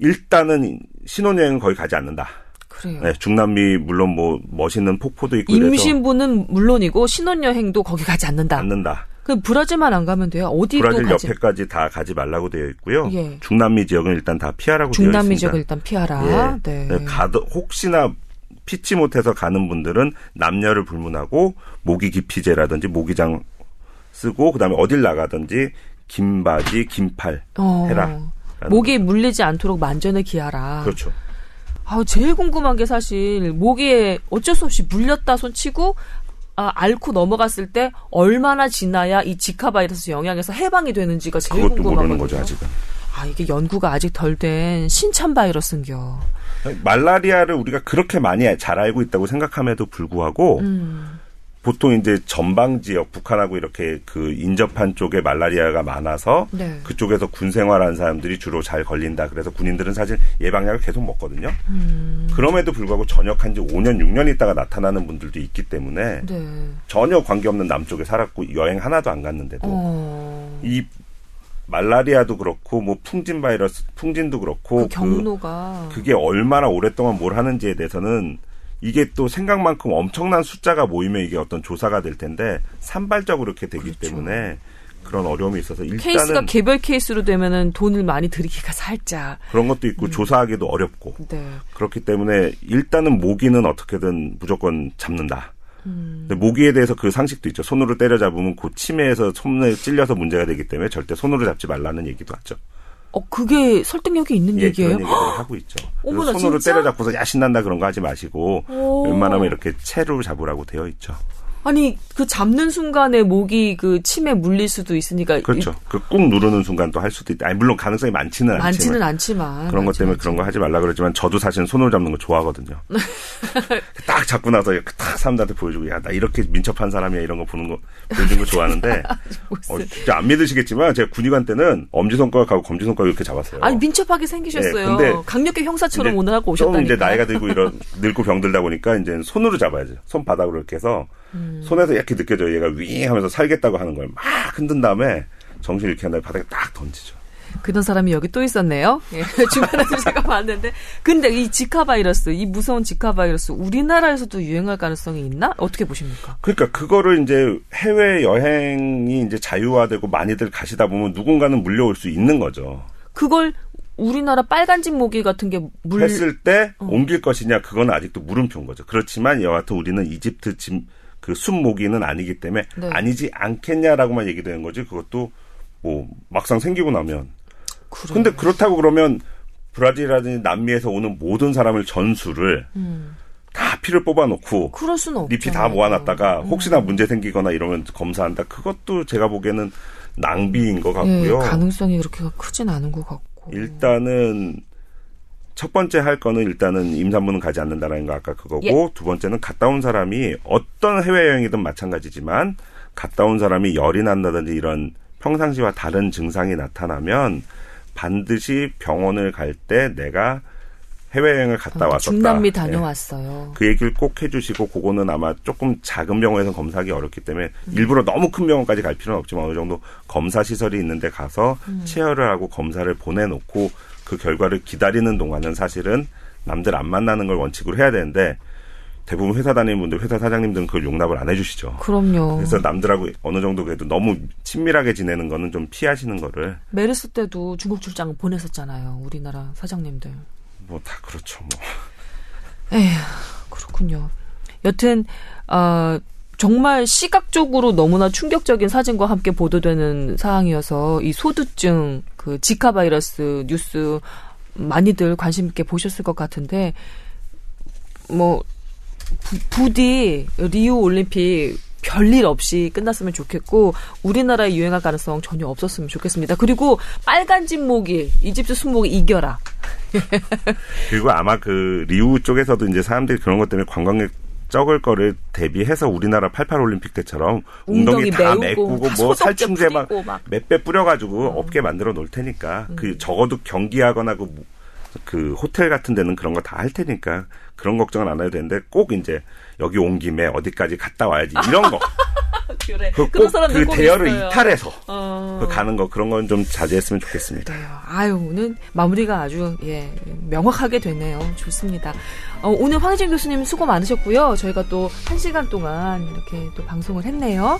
일단은 신혼여행은 거의 가지 않는다. 그래요. 네, 중남미 물론 뭐 멋있는 폭포도 있고 임신부는 물론이고 신혼여행도 거기 가지 않는다. 않는다. 그 브라질만 안 가면 돼요. 어디 브라질 가지? 옆에까지 다 가지 말라고 되어 있고요. 예. 중남미 지역은 일단 다 피하라고 되어 있습니다. 중남미 지역은 일단 피하라. 예. 네. 네. 가도 혹시나 피치 못해서 가는 분들은 남녀를 불문하고 모기 기피제라든지 모기장 쓰고 그다음에 어딜 나가든지 긴 바지, 긴팔 어. 해라. 모기에 물리지 않도록 만전을 기하라. 그렇죠. 아, 제일 궁금한 게 사실 모기에 어쩔 수 없이 물렸다 손 치고 아, 앓고 넘어갔을 때 얼마나 지나야 이 지카 바이러스 영향에서 해방이 되는지가 제일 그것도. 모르는 거죠, 아직은. 아, 이게 연구가 아직 덜 된 신참 바이러스인겨. 말라리아를 우리가 그렇게 많이 잘 알고 있다고 생각함에도 불구하고 음. 보통 이제 전방 지역 북한하고 이렇게 그 인접한 쪽에 말라리아가 많아서 네. 그쪽에서 군 생활하는 사람들이 주로 잘 걸린다. 그래서 군인들은 사실 예방약을 계속 먹거든요. 음. 그럼에도 불구하고 전역한 지 5년 6년 있다가 나타나는 분들도 있기 때문에 네. 전혀 관계없는 남쪽에 살았고 여행 하나도 안 갔는데도 어. 이 말라리아도 그렇고 뭐 풍진 바이러스 풍진도 그렇고 그 경로가 그, 그게 얼마나 오랫동안 뭘 하는지에 대해서는 이게 또 생각만큼 엄청난 숫자가 모이면 이게 어떤 조사가 될 텐데 산발적으로 이렇게 되기 그렇죠. 때문에 그런 어려움이 있어서 일단은 케이스가 개별 케이스로 되면은 돈을 많이 들이기가 살짝 그런 것도 있고 음. 조사하기도 어렵고 네. 그렇기 때문에 일단은 모기는 어떻게든 무조건 잡는다. 음. 근데 모기에 대해서 그 상식도 있죠. 손으로 때려 잡으면 그 치매에서 손에 찔려서 문제가 되기 때문에 절대 손으로 잡지 말라는 얘기도 하죠. 어, 그게 설득력이 있는 예, 얘기예요? 그런 얘기를 [GASPS] 하고 있죠. 어머나, 손으로 진짜? 때려잡고서 야 신난다 그런 거 하지 마시고 오. 웬만하면 이렇게 채로 잡으라고 되어 있죠. 아니 그 잡는 순간에 목이 그 침에 물릴 수도 있으니까 그렇죠. 그 꾹 누르는 순간 또할 수도 있다. 아니 물론 가능성이 많지는 않지만 많지는 않지만 그런 것 때문에 그런 거 하지 말라 그러지만 저도 사실 손으로 잡는 거 좋아하거든요. [LAUGHS] 딱 잡고 나서 딱 사람들한테 보여주고 야 나 이렇게 민첩한 사람이야 이런 거 보는 거 보여주는 거 좋아하는데 [LAUGHS] 어, 진짜 안 믿으시겠지만 제가 군의관 때는 엄지 손가락하고 검지 손가락 이렇게 잡았어요. 아니 민첩하게 생기셨어요. 네, 근데 강력계 형사처럼 오늘 하고 오셨다니까. 이제 나이가 들고 이런 [LAUGHS] 늙고 병들다 보니까 이제 손으로 잡아야죠. 손바닥으로 이렇게 해서 음. 손에서 이렇게 느껴져요. 얘가 윙 하면서 살겠다고 하는 걸 막 흔든 다음에 정신 잃게 한 다음에 바닥에 딱 던지죠. 그런 사람이 여기 또 있었네요. 예, [LAUGHS] 주변에서 제가 봤는데. 근데 이 지카 바이러스, 이 무서운 지카 바이러스, 우리나라에서도 유행할 가능성이 있나? 어떻게 보십니까? 그러니까 그거를 이제 해외 여행이 이제 자유화되고 많이들 가시다 보면 누군가는 물려올 수 있는 거죠. 그걸 우리나라 빨간집 모기 같은 게 물. 했을 때 어. 옮길 것이냐, 그건 아직도 물음표인 거죠. 그렇지만 여하튼 우리는 이집트 집, 그 순모기는 아니기 때문에 네. 아니지 않겠냐라고만 얘기되는 거지 그것도 뭐 막상 생기고 나면 그래. 근데 그렇다고 그러면 브라질이라든지 남미에서 오는 모든 사람을 전수를 음. 다 피를 뽑아놓고. 잎이 다 모아놨다가 음. 혹시나 문제 생기거나 이러면 검사한다. 그것도 제가 보기에는 낭비인 것 같고요. 네, 가능성이 그렇게 크진 않은 것 같고. 일단은 첫 번째 할 거는 일단은 임산부는 가지 않는다라는 거 아까 그거고 예. 두 번째는 갔다 온 사람이 어떤 해외여행이든 마찬가지지만 갔다 온 사람이 열이 난다든지 이런 평상시와 다른 증상이 나타나면 반드시 병원을 갈 때 내가 해외여행을 갔다 어, 왔었다. 중남미 예. 다녀왔어요. 네. 그 얘기를 꼭 해주시고 그거는 아마 조금 작은 병원에서 검사하기 어렵기 때문에 음. 일부러 너무 큰 병원까지 갈 필요는 없지만 어느 정도 검사 시설이 있는데 가서 음. 체열을 하고 검사를 보내놓고 그 결과를 기다리는 동안은 사실은 남들 안 만나는 걸 원칙으로 해야 되는데 대부분 회사 다니는 분들, 회사 사장님들은 그걸 용납을 안 해주시죠. 그럼요. 그래서 남들하고 어느 정도 그래도 너무 친밀하게 지내는 거는 좀 피하시는 거를. 메르스 때도 중국 출장 보냈었잖아요. 우리나라 사장님들. 뭐 다 그렇죠. 뭐. 에휴, 그렇군요. 여튼 어, 정말 시각적으로 너무나 충격적인 사진과 함께 보도되는 사항이어서 이 소두증, 그 지카 바이러스 뉴스 많이들 관심 있게 보셨을 것 같은데 뭐 부, 디 리우 올림픽 별일 없이 끝났으면 좋겠고 우리나라에 유행할 가능성 전혀 없었으면 좋겠습니다. 그리고 빨간 집목이 이집트 순목이 이겨라. [LAUGHS] 그리고 아마 그 리우 쪽에서도 이제 사람들이 그런 것 때문에 관광객 적을 거를 대비해서 우리나라 88 올림픽 때처럼 웅덩이, 다 메꾸고 뭐 살충제 막 몇 배 뿌려가지고 음. 업계 만들어 놓을 테니까 음. 그 적어도 경기하거나 그, 그 호텔 같은 데는 그런 거 다 할 테니까 그런 걱정은 안 해도 되는데 꼭 이제 여기 온 김에 어디까지 갔다 와야지 이런 거. [LAUGHS] 그래. 그 사람들 그 대열을 있어요. 이탈해서 어. 그 가는 거 그런 건 좀 자제했으면 좋겠습니다. 그래요. 아유 오늘 마무리가 아주 예 명확하게 되네요. 좋습니다. 어, 오늘 황희진 교수님 수고 많으셨고요. 저희가 또 한 시간 동안 이렇게 또 방송을 했네요.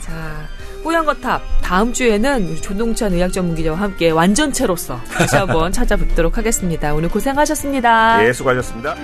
자, 뽀얀거탑 다음 주에는 우리 조동찬 의학 전문 기자와 함께 완전체로서 다시 한번 [LAUGHS] 찾아뵙도록 하겠습니다. 오늘 고생하셨습니다. 예, 수고하셨습니다.